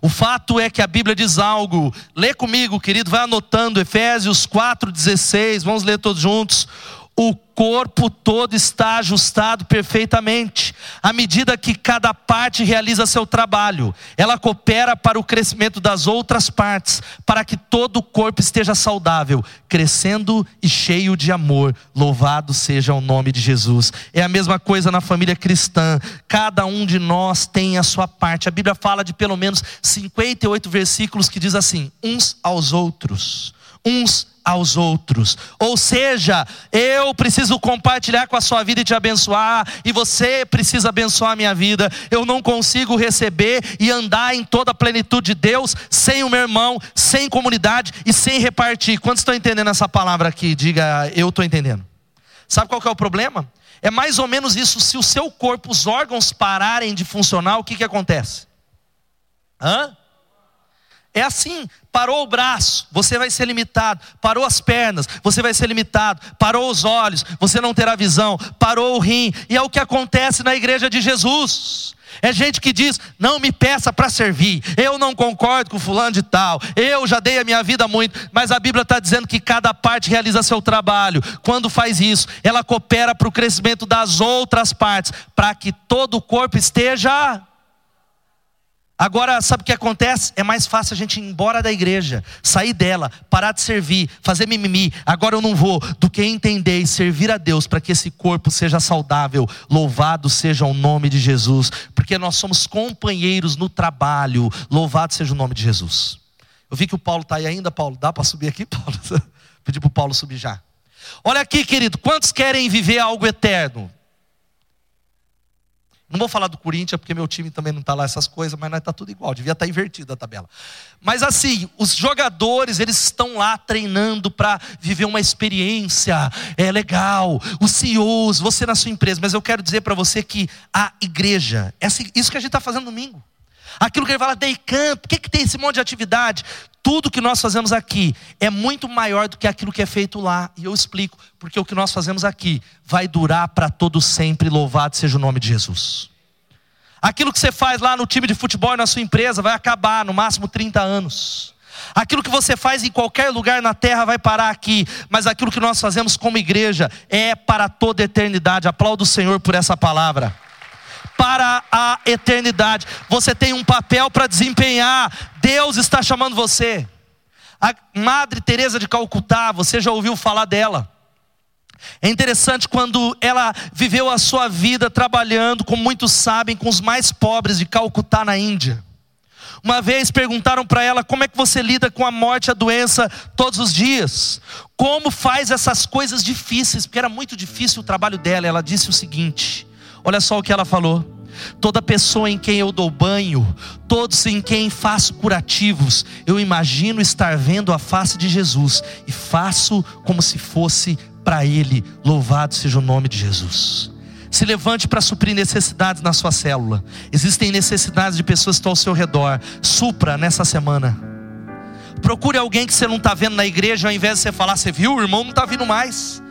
O fato é que a Bíblia diz algo. Lê comigo, querido, vai anotando Efésios 4:16. Vamos ler todos juntos o corpo todo está ajustado perfeitamente. À medida que cada parte realiza seu trabalho, ela coopera para o crescimento das outras partes, para que todo o corpo esteja saudável, crescendo e cheio de amor. Louvado seja o nome de Jesus. É a mesma coisa na família cristã. Cada um de nós tem a sua parte. A Bíblia fala de pelo menos 58 versículos que diz assim: uns aos outros uns aos outros. Ou seja, eu preciso compartilhar com a sua vida e te abençoar, e você precisa abençoar a minha vida. Eu não consigo receber e andar em toda a plenitude de Deus sem o meu irmão, sem comunidade e sem repartir. Quantos estão entendendo essa palavra aqui? Diga, eu estou entendendo. Sabe qual é o problema? É mais ou menos isso. Se o seu corpo, os órgãos pararem de funcionar, o que, que acontece? Hã? É assim, parou o braço, você vai ser limitado, parou as pernas, você vai ser limitado, parou os olhos, você não terá visão, parou o rim, e é o que acontece na igreja de Jesus. É gente que diz: não me peça para servir, eu não concordo com fulano de tal, eu já dei a minha vida muito, mas a Bíblia está dizendo que cada parte realiza seu trabalho. Quando faz isso, ela coopera para o crescimento das outras partes, para que todo o corpo esteja Agora, sabe o que acontece? É mais fácil a gente ir embora da igreja, sair dela, parar de servir, fazer mimimi, agora eu não vou, do que entender e servir a Deus para que esse corpo seja saudável. Louvado seja o nome de Jesus, porque nós somos companheiros no trabalho. Louvado seja o nome de Jesus. Eu vi que o Paulo está aí ainda, Paulo. Dá para subir aqui, Paulo? Pedir para o Paulo subir já. Olha aqui, querido, quantos querem viver algo eterno? Não vou falar do Corinthians, porque meu time também não está lá essas coisas, mas está tudo igual, devia estar tá invertida a tabela. Mas assim, os jogadores, eles estão lá treinando para viver uma experiência, é legal. Os CEOs, você na sua empresa, mas eu quero dizer para você que a igreja, isso que a gente está fazendo domingo. Aquilo que ele fala, day camp, o que, que tem esse monte de atividade? Tudo que nós fazemos aqui é muito maior do que aquilo que é feito lá. E eu explico, porque o que nós fazemos aqui vai durar para todo sempre, louvado seja o nome de Jesus. Aquilo que você faz lá no time de futebol e na sua empresa vai acabar no máximo 30 anos. Aquilo que você faz em qualquer lugar na terra vai parar aqui, mas aquilo que nós fazemos como igreja é para toda eternidade. Aplaudo o Senhor por essa palavra para a eternidade. Você tem um papel para desempenhar. Deus está chamando você. A Madre Teresa de Calcutá, você já ouviu falar dela? É interessante quando ela viveu a sua vida trabalhando, como muitos sabem, com os mais pobres de Calcutá na Índia. Uma vez perguntaram para ela como é que você lida com a morte e a doença todos os dias. Como faz essas coisas difíceis, porque era muito difícil o trabalho dela. Ela disse o seguinte: Olha só o que ela falou. Toda pessoa em quem eu dou banho, todos em quem faço curativos, eu imagino estar vendo a face de Jesus e faço como se fosse para Ele. Louvado seja o nome de Jesus. Se levante para suprir necessidades na sua célula. Existem necessidades de pessoas que estão ao seu redor. Supra nessa semana. Procure alguém que você não está vendo na igreja, ao invés de você falar, você viu, o irmão não está vindo mais.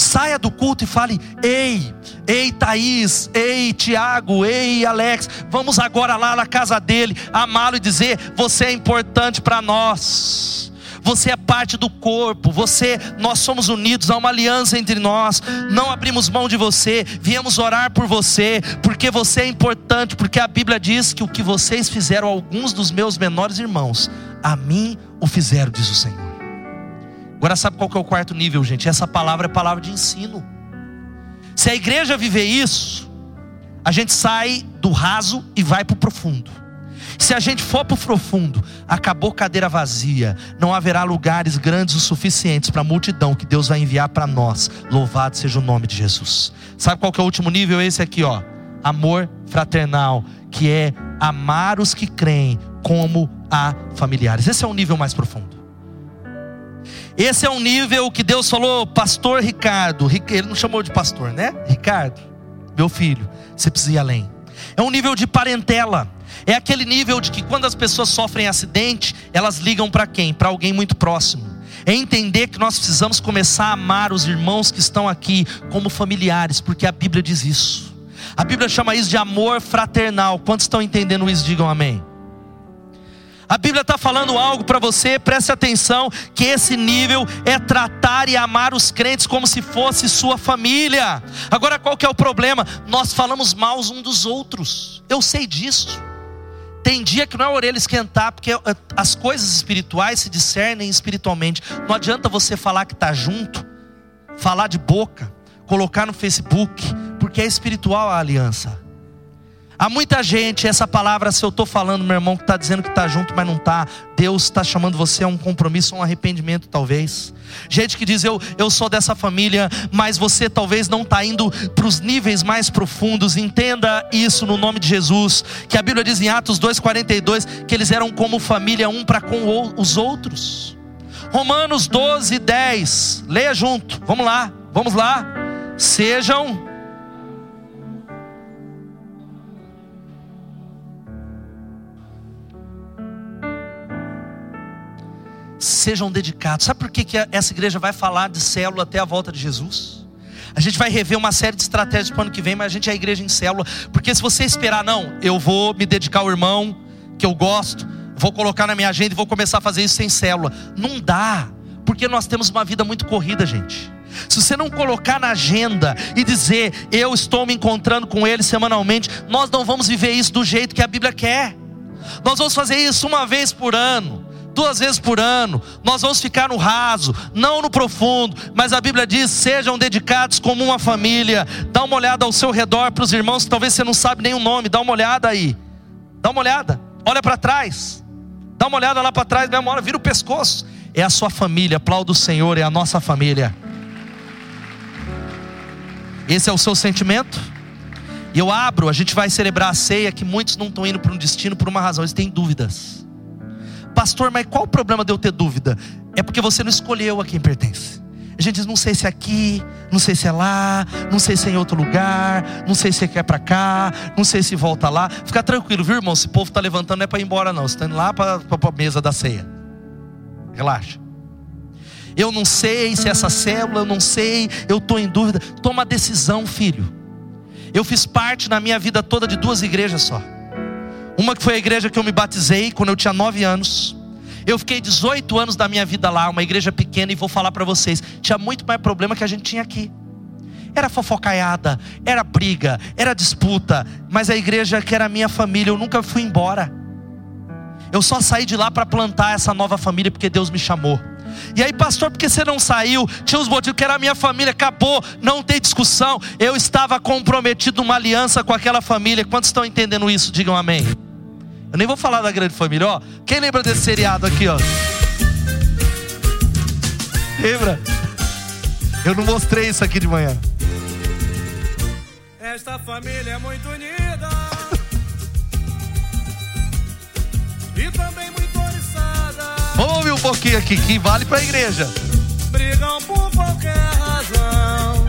Saia do culto e fale: Ei, ei Thaís, ei Tiago, ei Alex, vamos agora lá na casa dele, amá-lo e dizer: Você é importante para nós. Você é parte do corpo, você, nós somos unidos, há uma aliança entre nós. Não abrimos mão de você, viemos orar por você, porque você é importante, porque a Bíblia diz que o que vocês fizeram a alguns dos meus menores irmãos, a mim o fizeram, diz o Senhor. Agora sabe qual que é o quarto nível, gente? Essa palavra é palavra de ensino. Se a igreja viver isso, a gente sai do raso e vai para o profundo. Se a gente for para o profundo, acabou cadeira vazia, não haverá lugares grandes o suficientes para a multidão que Deus vai enviar para nós. Louvado seja o nome de Jesus. Sabe qual que é o último nível? Esse aqui, ó. Amor fraternal, que é amar os que creem como a familiares. Esse é o nível mais profundo. Esse é um nível que Deus falou, pastor Ricardo. Ele não chamou de pastor, né? Ricardo, meu filho, você precisa ir além. É um nível de parentela. É aquele nível de que quando as pessoas sofrem acidente, elas ligam para quem? Para alguém muito próximo. É entender que nós precisamos começar a amar os irmãos que estão aqui como familiares, porque a Bíblia diz isso. A Bíblia chama isso de amor fraternal. Quantos estão entendendo isso? Digam amém. A Bíblia está falando algo para você, preste atenção: que esse nível é tratar e amar os crentes como se fosse sua família. Agora, qual que é o problema? Nós falamos mal um dos outros. Eu sei disso. Tem dia que não é a orelha esquentar, porque eh, as coisas espirituais se discernem espiritualmente. Não adianta você falar que está junto, falar de boca, colocar no Facebook, porque é espiritual a aliança. Há muita gente, essa palavra, se eu estou falando, meu irmão, que está dizendo que está junto, mas não está. Deus está chamando você a um compromisso, a um arrependimento, talvez. Gente que diz, eu, eu sou dessa família, mas você talvez não está indo para os níveis mais profundos. Entenda isso no nome de Jesus. Que a Bíblia diz em Atos 2,42 que eles eram como família um para com os outros. Romanos 12, 10. Leia junto. Vamos lá, vamos lá. Sejam sejam dedicados. Sabe por que, que essa igreja vai falar de célula até a volta de Jesus? A gente vai rever uma série de estratégias para o ano que vem, mas a gente é a igreja em célula. Porque se você esperar, não, eu vou me dedicar ao irmão que eu gosto, vou colocar na minha agenda e vou começar a fazer isso sem célula. Não dá, porque nós temos uma vida muito corrida, gente. Se você não colocar na agenda e dizer, eu estou me encontrando com ele semanalmente, nós não vamos viver isso do jeito que a Bíblia quer. Nós vamos fazer isso uma vez por ano duas vezes por ano, nós vamos ficar no raso, não no profundo, mas a Bíblia diz: sejam dedicados como uma família. Dá uma olhada ao seu redor para os irmãos, talvez você não sabe nem o nome, dá uma olhada aí, dá uma olhada, olha para trás, dá uma olhada lá para trás, mesmo hora, vira o pescoço. É a sua família, aplauda o Senhor, é a nossa família. Esse é o seu sentimento? E eu abro, a gente vai celebrar a ceia que muitos não estão indo para um destino por uma razão, eles têm dúvidas. Pastor, mas qual o problema de eu ter dúvida? É porque você não escolheu a quem pertence. A gente diz, não sei se é aqui, não sei se é lá, não sei se é em outro lugar, não sei se é quer para cá, não sei se volta lá. Fica tranquilo, viu, irmão? Se o povo está levantando não é para ir embora, não. Você está indo lá para a mesa da ceia. Relaxa. Eu não sei se é essa célula, eu não sei, eu estou em dúvida. Toma decisão, filho. Eu fiz parte na minha vida toda de duas igrejas só. Uma que foi a igreja que eu me batizei quando eu tinha 9 anos. Eu fiquei 18 anos da minha vida lá, uma igreja pequena, e vou falar para vocês: tinha muito mais problema que a gente tinha aqui. Era fofocaiada, era briga, era disputa, mas a igreja que era minha família, eu nunca fui embora. Eu só saí de lá para plantar essa nova família porque Deus me chamou. E aí, pastor, porque você não saiu? Tinha uns motivos que era a minha família, acabou, não tem discussão. Eu estava comprometido numa aliança com aquela família. Quantos estão entendendo isso? Digam amém. Eu nem vou falar da grande família, ó. Quem lembra desse seriado aqui, ó? Lembra? Eu não mostrei isso aqui de manhã. Esta família é muito unida. e também muito. Vamos ouvir um pouquinho aqui, que vale pra igreja. Brigam por qualquer razão.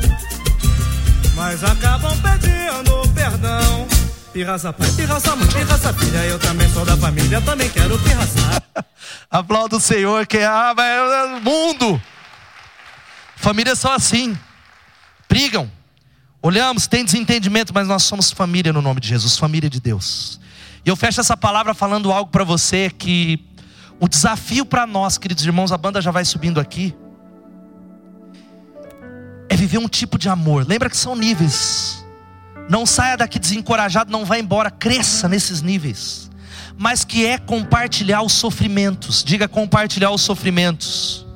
Mas acabam pedindo perdão. Pirraça pai, pirraça mãe, pirraça filha, eu também sou da família, também quero pirraçar. Aplauda o Senhor, que é, ah, é o mundo. Famílias são assim, brigam. Olhamos, tem desentendimento, mas nós somos família no nome de Jesus, família de Deus. E eu fecho essa palavra falando algo para você que o desafio para nós, queridos irmãos, a banda já vai subindo aqui, é viver um tipo de amor. Lembra que são níveis. Não saia daqui desencorajado, não vá embora, cresça nesses níveis. Mas que é compartilhar os sofrimentos. Diga compartilhar os sofrimentos.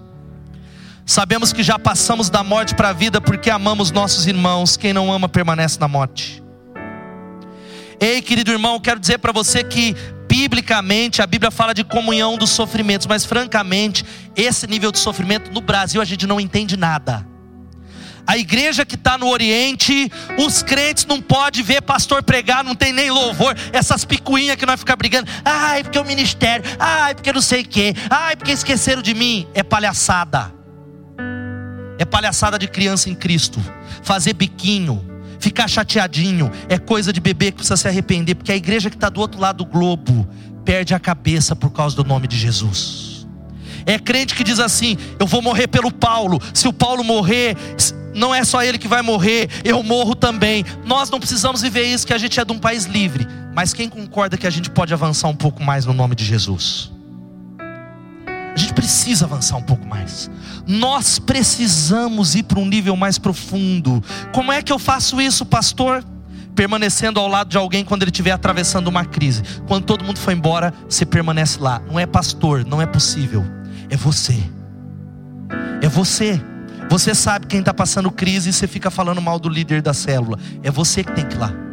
Sabemos que já passamos da morte para a vida porque amamos nossos irmãos. Quem não ama permanece na morte. Ei, querido irmão, quero dizer para você que biblicamente a Bíblia fala de comunhão dos sofrimentos, mas francamente, esse nível de sofrimento no Brasil a gente não entende nada. A igreja que está no Oriente, os crentes não podem ver pastor pregar, não tem nem louvor. Essas picuinhas que nós ficamos brigando. Ai, porque é o ministério. Ai, porque não sei o quê. Ai, porque esqueceram de mim. É palhaçada. É palhaçada de criança em Cristo. Fazer biquinho. Ficar chateadinho. É coisa de bebê que precisa se arrepender. Porque a igreja que está do outro lado do globo perde a cabeça por causa do nome de Jesus. É crente que diz assim: Eu vou morrer pelo Paulo. Se o Paulo morrer, não é só ele que vai morrer, eu morro também. Nós não precisamos viver isso, que a gente é de um país livre. Mas quem concorda que a gente pode avançar um pouco mais no nome de Jesus? A gente precisa avançar um pouco mais. Nós precisamos ir para um nível mais profundo. Como é que eu faço isso, pastor? Permanecendo ao lado de alguém quando ele estiver atravessando uma crise. Quando todo mundo foi embora, você permanece lá. Não é pastor, não é possível. É você. É você. Você sabe quem está passando crise e você fica falando mal do líder da célula. É você que tem que ir lá.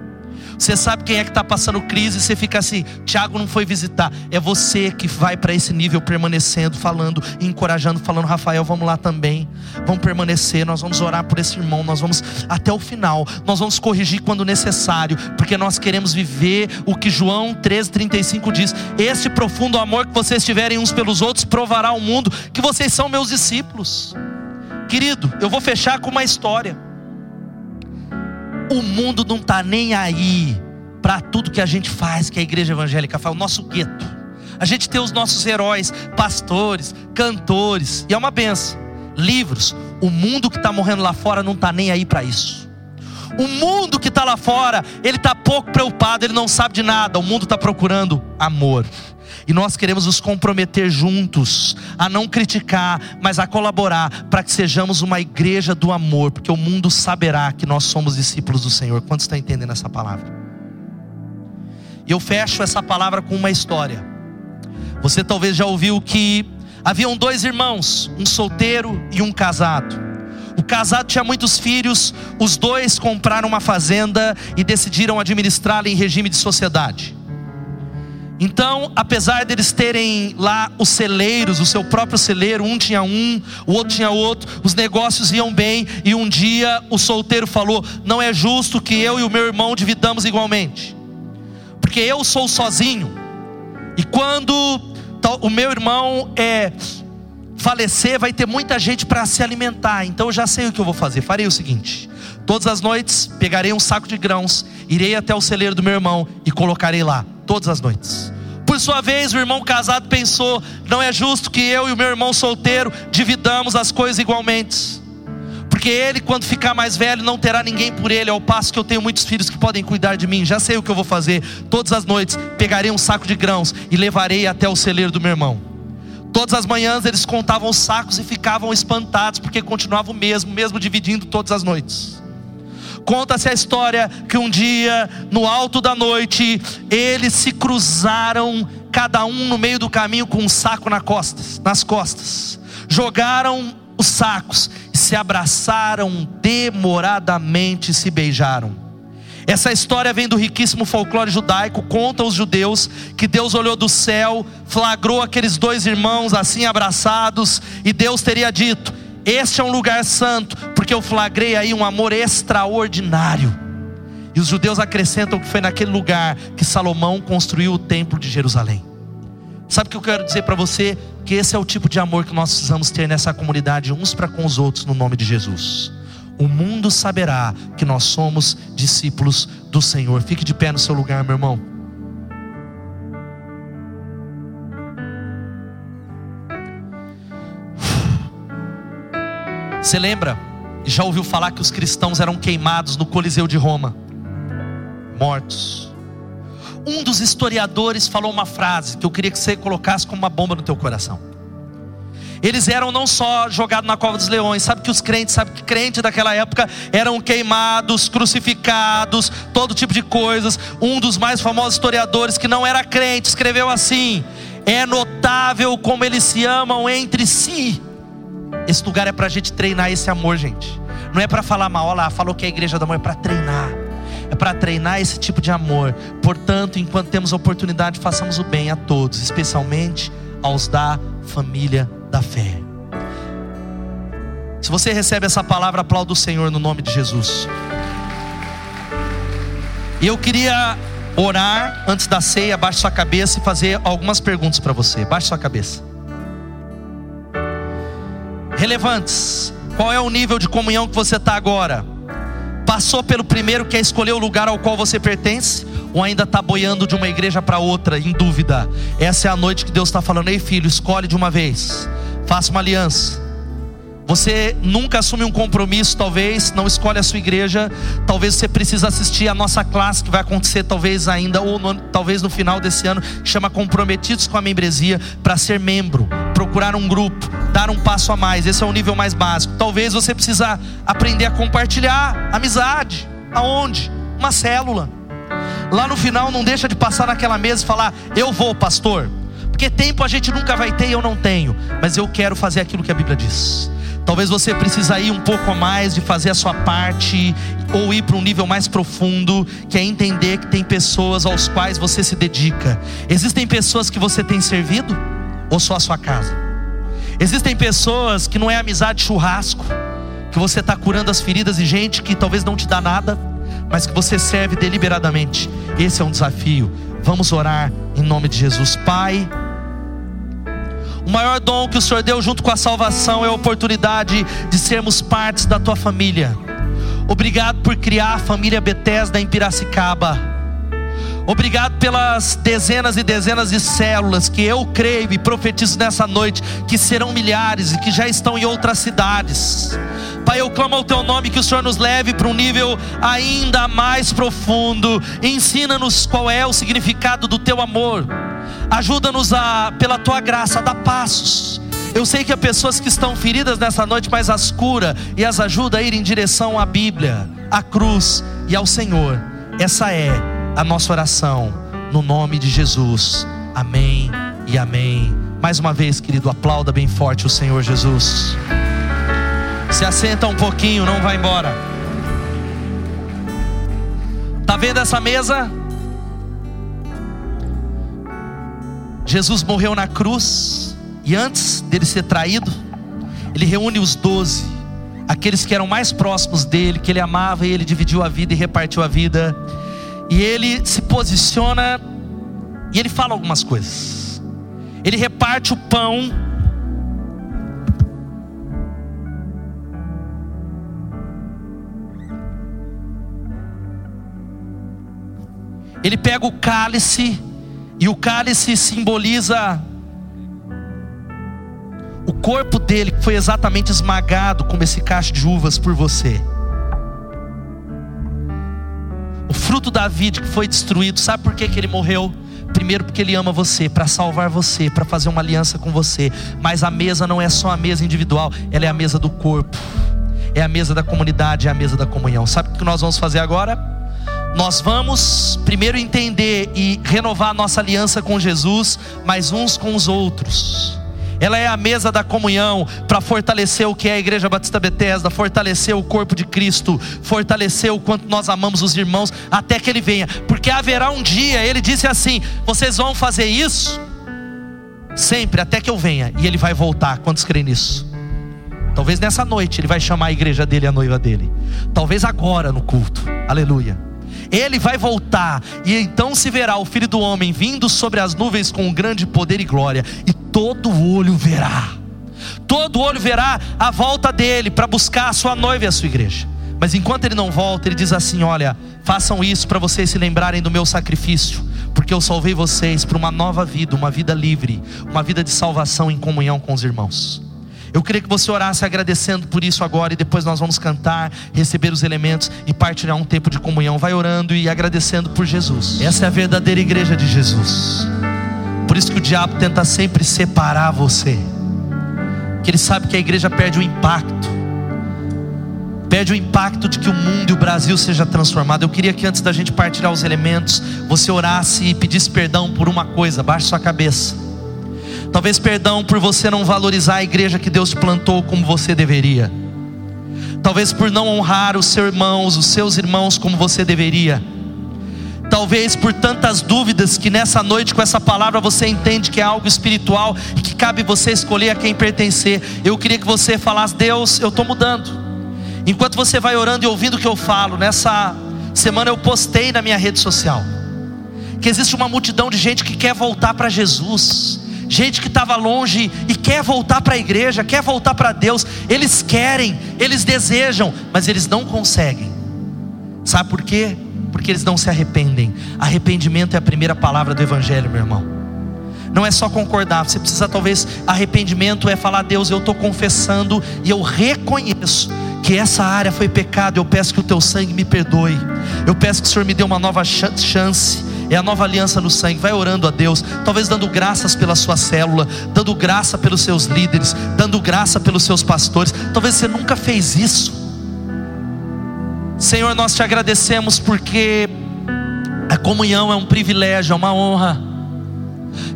Você sabe quem é que está passando crise e você fica assim: Tiago não foi visitar. É você que vai para esse nível permanecendo, falando, encorajando, falando: Rafael, vamos lá também. Vamos permanecer. Nós vamos orar por esse irmão. Nós vamos até o final. Nós vamos corrigir quando necessário, porque nós queremos viver o que João 13,35 diz: Este profundo amor que vocês tiverem uns pelos outros provará ao mundo que vocês são meus discípulos. Querido, eu vou fechar com uma história. O mundo não está nem aí para tudo que a gente faz, que a igreja evangélica faz, o nosso gueto. A gente tem os nossos heróis, pastores, cantores, e é uma benção. Livros. O mundo que está morrendo lá fora não está nem aí para isso. O mundo que está lá fora, ele está pouco preocupado, ele não sabe de nada. O mundo está procurando amor. E nós queremos nos comprometer juntos a não criticar, mas a colaborar para que sejamos uma igreja do amor, porque o mundo saberá que nós somos discípulos do Senhor. Quantos estão entendendo essa palavra? E eu fecho essa palavra com uma história. Você talvez já ouviu que haviam dois irmãos, um solteiro e um casado. O casado tinha muitos filhos, os dois compraram uma fazenda e decidiram administrá-la em regime de sociedade. Então, apesar deles terem lá os celeiros, o seu próprio celeiro, um tinha um, o outro tinha outro, os negócios iam bem, e um dia o solteiro falou: Não é justo que eu e o meu irmão dividamos igualmente, porque eu sou sozinho, e quando o meu irmão é falecer, vai ter muita gente para se alimentar, então eu já sei o que eu vou fazer. Farei o seguinte: todas as noites pegarei um saco de grãos, irei até o celeiro do meu irmão e colocarei lá todas as noites. Por sua vez, o irmão casado pensou: não é justo que eu e o meu irmão solteiro dividamos as coisas igualmente. Porque ele, quando ficar mais velho, não terá ninguém por ele, ao passo que eu tenho muitos filhos que podem cuidar de mim. Já sei o que eu vou fazer. Todas as noites pegarei um saco de grãos e levarei até o celeiro do meu irmão. Todas as manhãs eles contavam os sacos e ficavam espantados, porque continuava o mesmo, mesmo dividindo todas as noites. Conta-se a história que um dia, no alto da noite, eles se cruzaram, cada um no meio do caminho com um saco nas costas, nas costas. Jogaram os sacos, se abraçaram demoradamente se beijaram. Essa história vem do riquíssimo folclore judaico, conta os judeus que Deus olhou do céu, flagrou aqueles dois irmãos assim abraçados, e Deus teria dito: este é um lugar santo, porque eu flagrei aí um amor extraordinário. E os judeus acrescentam que foi naquele lugar que Salomão construiu o templo de Jerusalém. Sabe o que eu quero dizer para você? Que esse é o tipo de amor que nós precisamos ter nessa comunidade, uns para com os outros, no nome de Jesus. O mundo saberá que nós somos discípulos do Senhor. Fique de pé no seu lugar, meu irmão. Você lembra? Já ouviu falar que os cristãos eram queimados no Coliseu de Roma? Mortos. Um dos historiadores falou uma frase que eu queria que você colocasse como uma bomba no teu coração. Eles eram não só jogados na cova dos leões, sabe que os crentes, sabe que crentes daquela época eram queimados, crucificados, todo tipo de coisas. Um dos mais famosos historiadores que não era crente escreveu assim: É notável como eles se amam entre si. Esse lugar é para a gente treinar esse amor, gente. Não é para falar mal, olha lá, falou que é a igreja do amor, é para treinar. É para treinar esse tipo de amor. Portanto, enquanto temos oportunidade, façamos o bem a todos, especialmente aos da família da fé. Se você recebe essa palavra, aplauda o Senhor no nome de Jesus. E eu queria orar antes da ceia, baixe sua cabeça e fazer algumas perguntas para você. Baixe sua cabeça relevantes. Qual é o nível de comunhão que você está agora? Passou pelo primeiro, que é escolher o lugar ao qual você pertence? Ou ainda está boiando de uma igreja para outra, em dúvida? Essa é a noite que Deus está falando: ei filho, escolhe de uma vez, faça uma aliança. Você nunca assume um compromisso, talvez, não escolhe a sua igreja. Talvez você precise assistir a nossa classe que vai acontecer, talvez ainda, ou no, talvez no final desse ano, chama Comprometidos com a Membresia, para ser membro, procurar um grupo, dar um passo a mais. Esse é o nível mais básico. Talvez você precisa aprender a compartilhar amizade. Aonde? Uma célula. Lá no final, não deixa de passar naquela mesa e falar: Eu vou, pastor. Porque tempo a gente nunca vai ter e eu não tenho. Mas eu quero fazer aquilo que a Bíblia diz Talvez você precisa ir um pouco mais de fazer a sua parte ou ir para um nível mais profundo, que é entender que tem pessoas aos quais você se dedica. Existem pessoas que você tem servido ou só a sua casa? Existem pessoas que não é amizade churrasco, que você está curando as feridas de gente que talvez não te dá nada, mas que você serve deliberadamente. Esse é um desafio. Vamos orar em nome de Jesus, Pai. O maior dom que o Senhor deu junto com a salvação é a oportunidade de sermos partes da tua família. Obrigado por criar a família Bethesda em Piracicaba. Obrigado pelas dezenas e dezenas de células que eu creio e profetizo nessa noite, que serão milhares e que já estão em outras cidades. Pai, eu clamo ao teu nome que o Senhor nos leve para um nível ainda mais profundo. Ensina-nos qual é o significado do teu amor. Ajuda-nos a, pela tua graça, a dar passos. Eu sei que há pessoas que estão feridas nessa noite, mas as cura e as ajuda a ir em direção à Bíblia, à cruz e ao Senhor. Essa é a nossa oração, no nome de Jesus. Amém e amém. Mais uma vez, querido, aplauda bem forte o Senhor Jesus. Se assenta um pouquinho, não vai embora. Tá vendo essa mesa? Jesus morreu na cruz e antes dele ser traído, ele reúne os doze, aqueles que eram mais próximos dele, que ele amava, e ele dividiu a vida e repartiu a vida. E ele se posiciona e ele fala algumas coisas. Ele reparte o pão. Ele pega o cálice e o cálice simboliza o corpo dele que foi exatamente esmagado como esse cacho de uvas por você. O fruto da vida que foi destruído, sabe por que, que ele morreu? Primeiro, porque Ele ama você, para salvar você, para fazer uma aliança com você. Mas a mesa não é só a mesa individual, ela é a mesa do corpo, é a mesa da comunidade, é a mesa da comunhão. Sabe o que nós vamos fazer agora? Nós vamos primeiro entender e renovar nossa aliança com Jesus, mas uns com os outros. Ela é a mesa da comunhão para fortalecer o que é a Igreja Batista Bethesda, fortalecer o corpo de Cristo, fortalecer o quanto nós amamos os irmãos até que Ele venha, porque haverá um dia, Ele disse assim: vocês vão fazer isso sempre até que eu venha, e Ele vai voltar. Quantos creem nisso? Talvez nessa noite Ele vai chamar a igreja dele, a noiva dele. Talvez agora no culto. Aleluia ele vai voltar, e então se verá o filho do homem vindo sobre as nuvens com grande poder e glória, e todo olho verá, todo olho verá a volta dele para buscar a sua noiva e a sua igreja. Mas enquanto ele não volta, ele diz assim: Olha, façam isso para vocês se lembrarem do meu sacrifício, porque eu salvei vocês para uma nova vida, uma vida livre, uma vida de salvação em comunhão com os irmãos. Eu queria que você orasse agradecendo por isso agora e depois nós vamos cantar, receber os elementos e partilhar um tempo de comunhão. Vai orando e agradecendo por Jesus. Essa é a verdadeira igreja de Jesus. Por isso que o diabo tenta sempre separar você. Que ele sabe que a igreja perde o impacto. Perde o impacto de que o mundo e o Brasil seja transformado. Eu queria que antes da gente partilhar os elementos, você orasse e pedisse perdão por uma coisa. Baixe sua cabeça. Talvez perdão por você não valorizar a igreja que Deus plantou como você deveria. Talvez por não honrar os seus irmãos, os seus irmãos como você deveria. Talvez por tantas dúvidas que nessa noite com essa palavra você entende que é algo espiritual e que cabe você escolher a quem pertencer. Eu queria que você falasse: Deus, eu estou mudando. Enquanto você vai orando e ouvindo o que eu falo, nessa semana eu postei na minha rede social que existe uma multidão de gente que quer voltar para Jesus gente que estava longe e quer voltar para a igreja, quer voltar para Deus. Eles querem, eles desejam, mas eles não conseguem. Sabe por quê? Porque eles não se arrependem. Arrependimento é a primeira palavra do Evangelho, meu irmão. Não é só concordar, você precisa talvez arrependimento é falar, Deus, eu estou confessando e eu reconheço que essa área foi pecado. Eu peço que o teu sangue me perdoe. Eu peço que o Senhor me dê uma nova chance é a nova aliança no sangue. Vai orando a Deus, talvez dando graças pela sua célula, dando graça pelos seus líderes, dando graça pelos seus pastores. Talvez você nunca fez isso. Senhor, nós te agradecemos porque a comunhão é um privilégio, é uma honra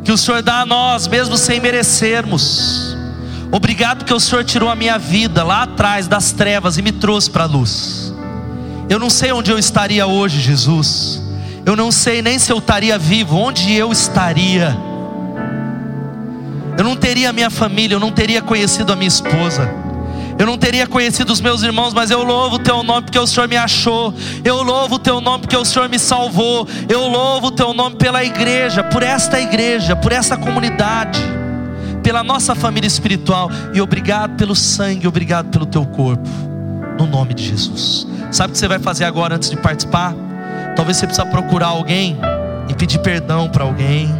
que o Senhor dá a nós, mesmo sem merecermos. Obrigado porque o Senhor tirou a minha vida lá atrás das trevas e me trouxe para a luz. Eu não sei onde eu estaria hoje, Jesus. Eu não sei nem se eu estaria vivo, onde eu estaria. Eu não teria minha família, eu não teria conhecido a minha esposa. Eu não teria conhecido os meus irmãos, mas eu louvo o teu nome porque o Senhor me achou. Eu louvo o teu nome porque o Senhor me salvou. Eu louvo o teu nome pela igreja, por esta igreja, por essa comunidade, pela nossa família espiritual. E obrigado pelo sangue, obrigado pelo teu corpo. No nome de Jesus. Sabe o que você vai fazer agora antes de participar? Talvez você precisa procurar alguém e pedir perdão para alguém.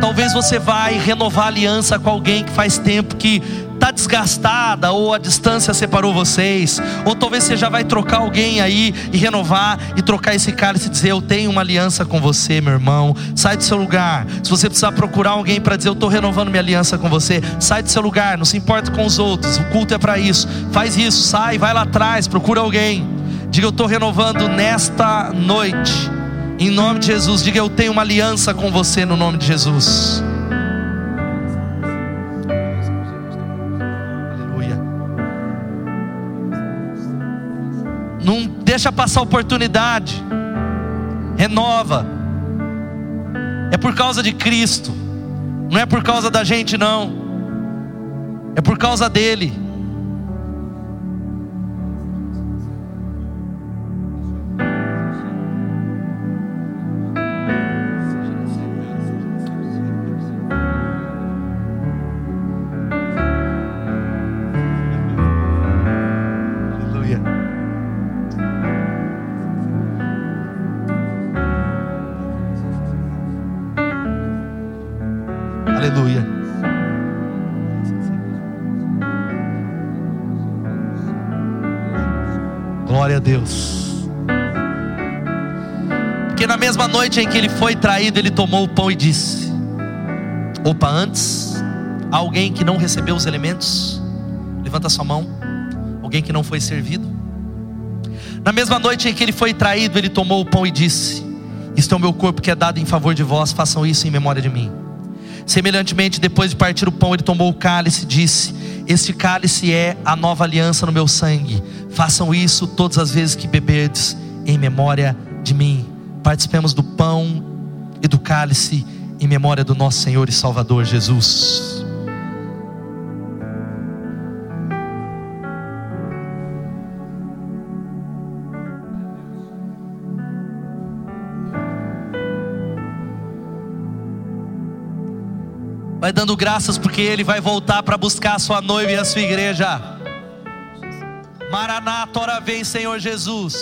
Talvez você vai renovar aliança com alguém que faz tempo que está desgastada, ou a distância separou vocês, ou talvez você já vai trocar alguém aí e renovar e trocar esse cálice e dizer: Eu tenho uma aliança com você, meu irmão. Sai do seu lugar. Se você precisar procurar alguém para dizer: Eu estou renovando minha aliança com você, sai do seu lugar. Não se importa com os outros, o culto é para isso. Faz isso, sai, vai lá atrás, procura alguém. Diga: Eu estou renovando nesta noite. Em nome de Jesus, diga: Eu tenho uma aliança com você no nome de Jesus. Não deixa passar a oportunidade. Renova. É por causa de Cristo. Não é por causa da gente, não. É por causa dele. Deus. Porque na mesma noite em que ele foi traído, ele tomou o pão e disse: Opa, antes, alguém que não recebeu os elementos, levanta sua mão. Alguém que não foi servido. Na mesma noite em que ele foi traído, ele tomou o pão e disse: Isto é o meu corpo que é dado em favor de vós, façam isso em memória de mim. Semelhantemente, depois de partir o pão, ele tomou o cálice e disse: Este cálice é a nova aliança no meu sangue. Façam isso todas as vezes que beberdes em memória de mim. Participemos do pão e do cálice em memória do nosso Senhor e Salvador Jesus. Vai dando graças porque Ele vai voltar para buscar a sua noiva e a sua igreja. Maranata, ora vem, Senhor Jesus.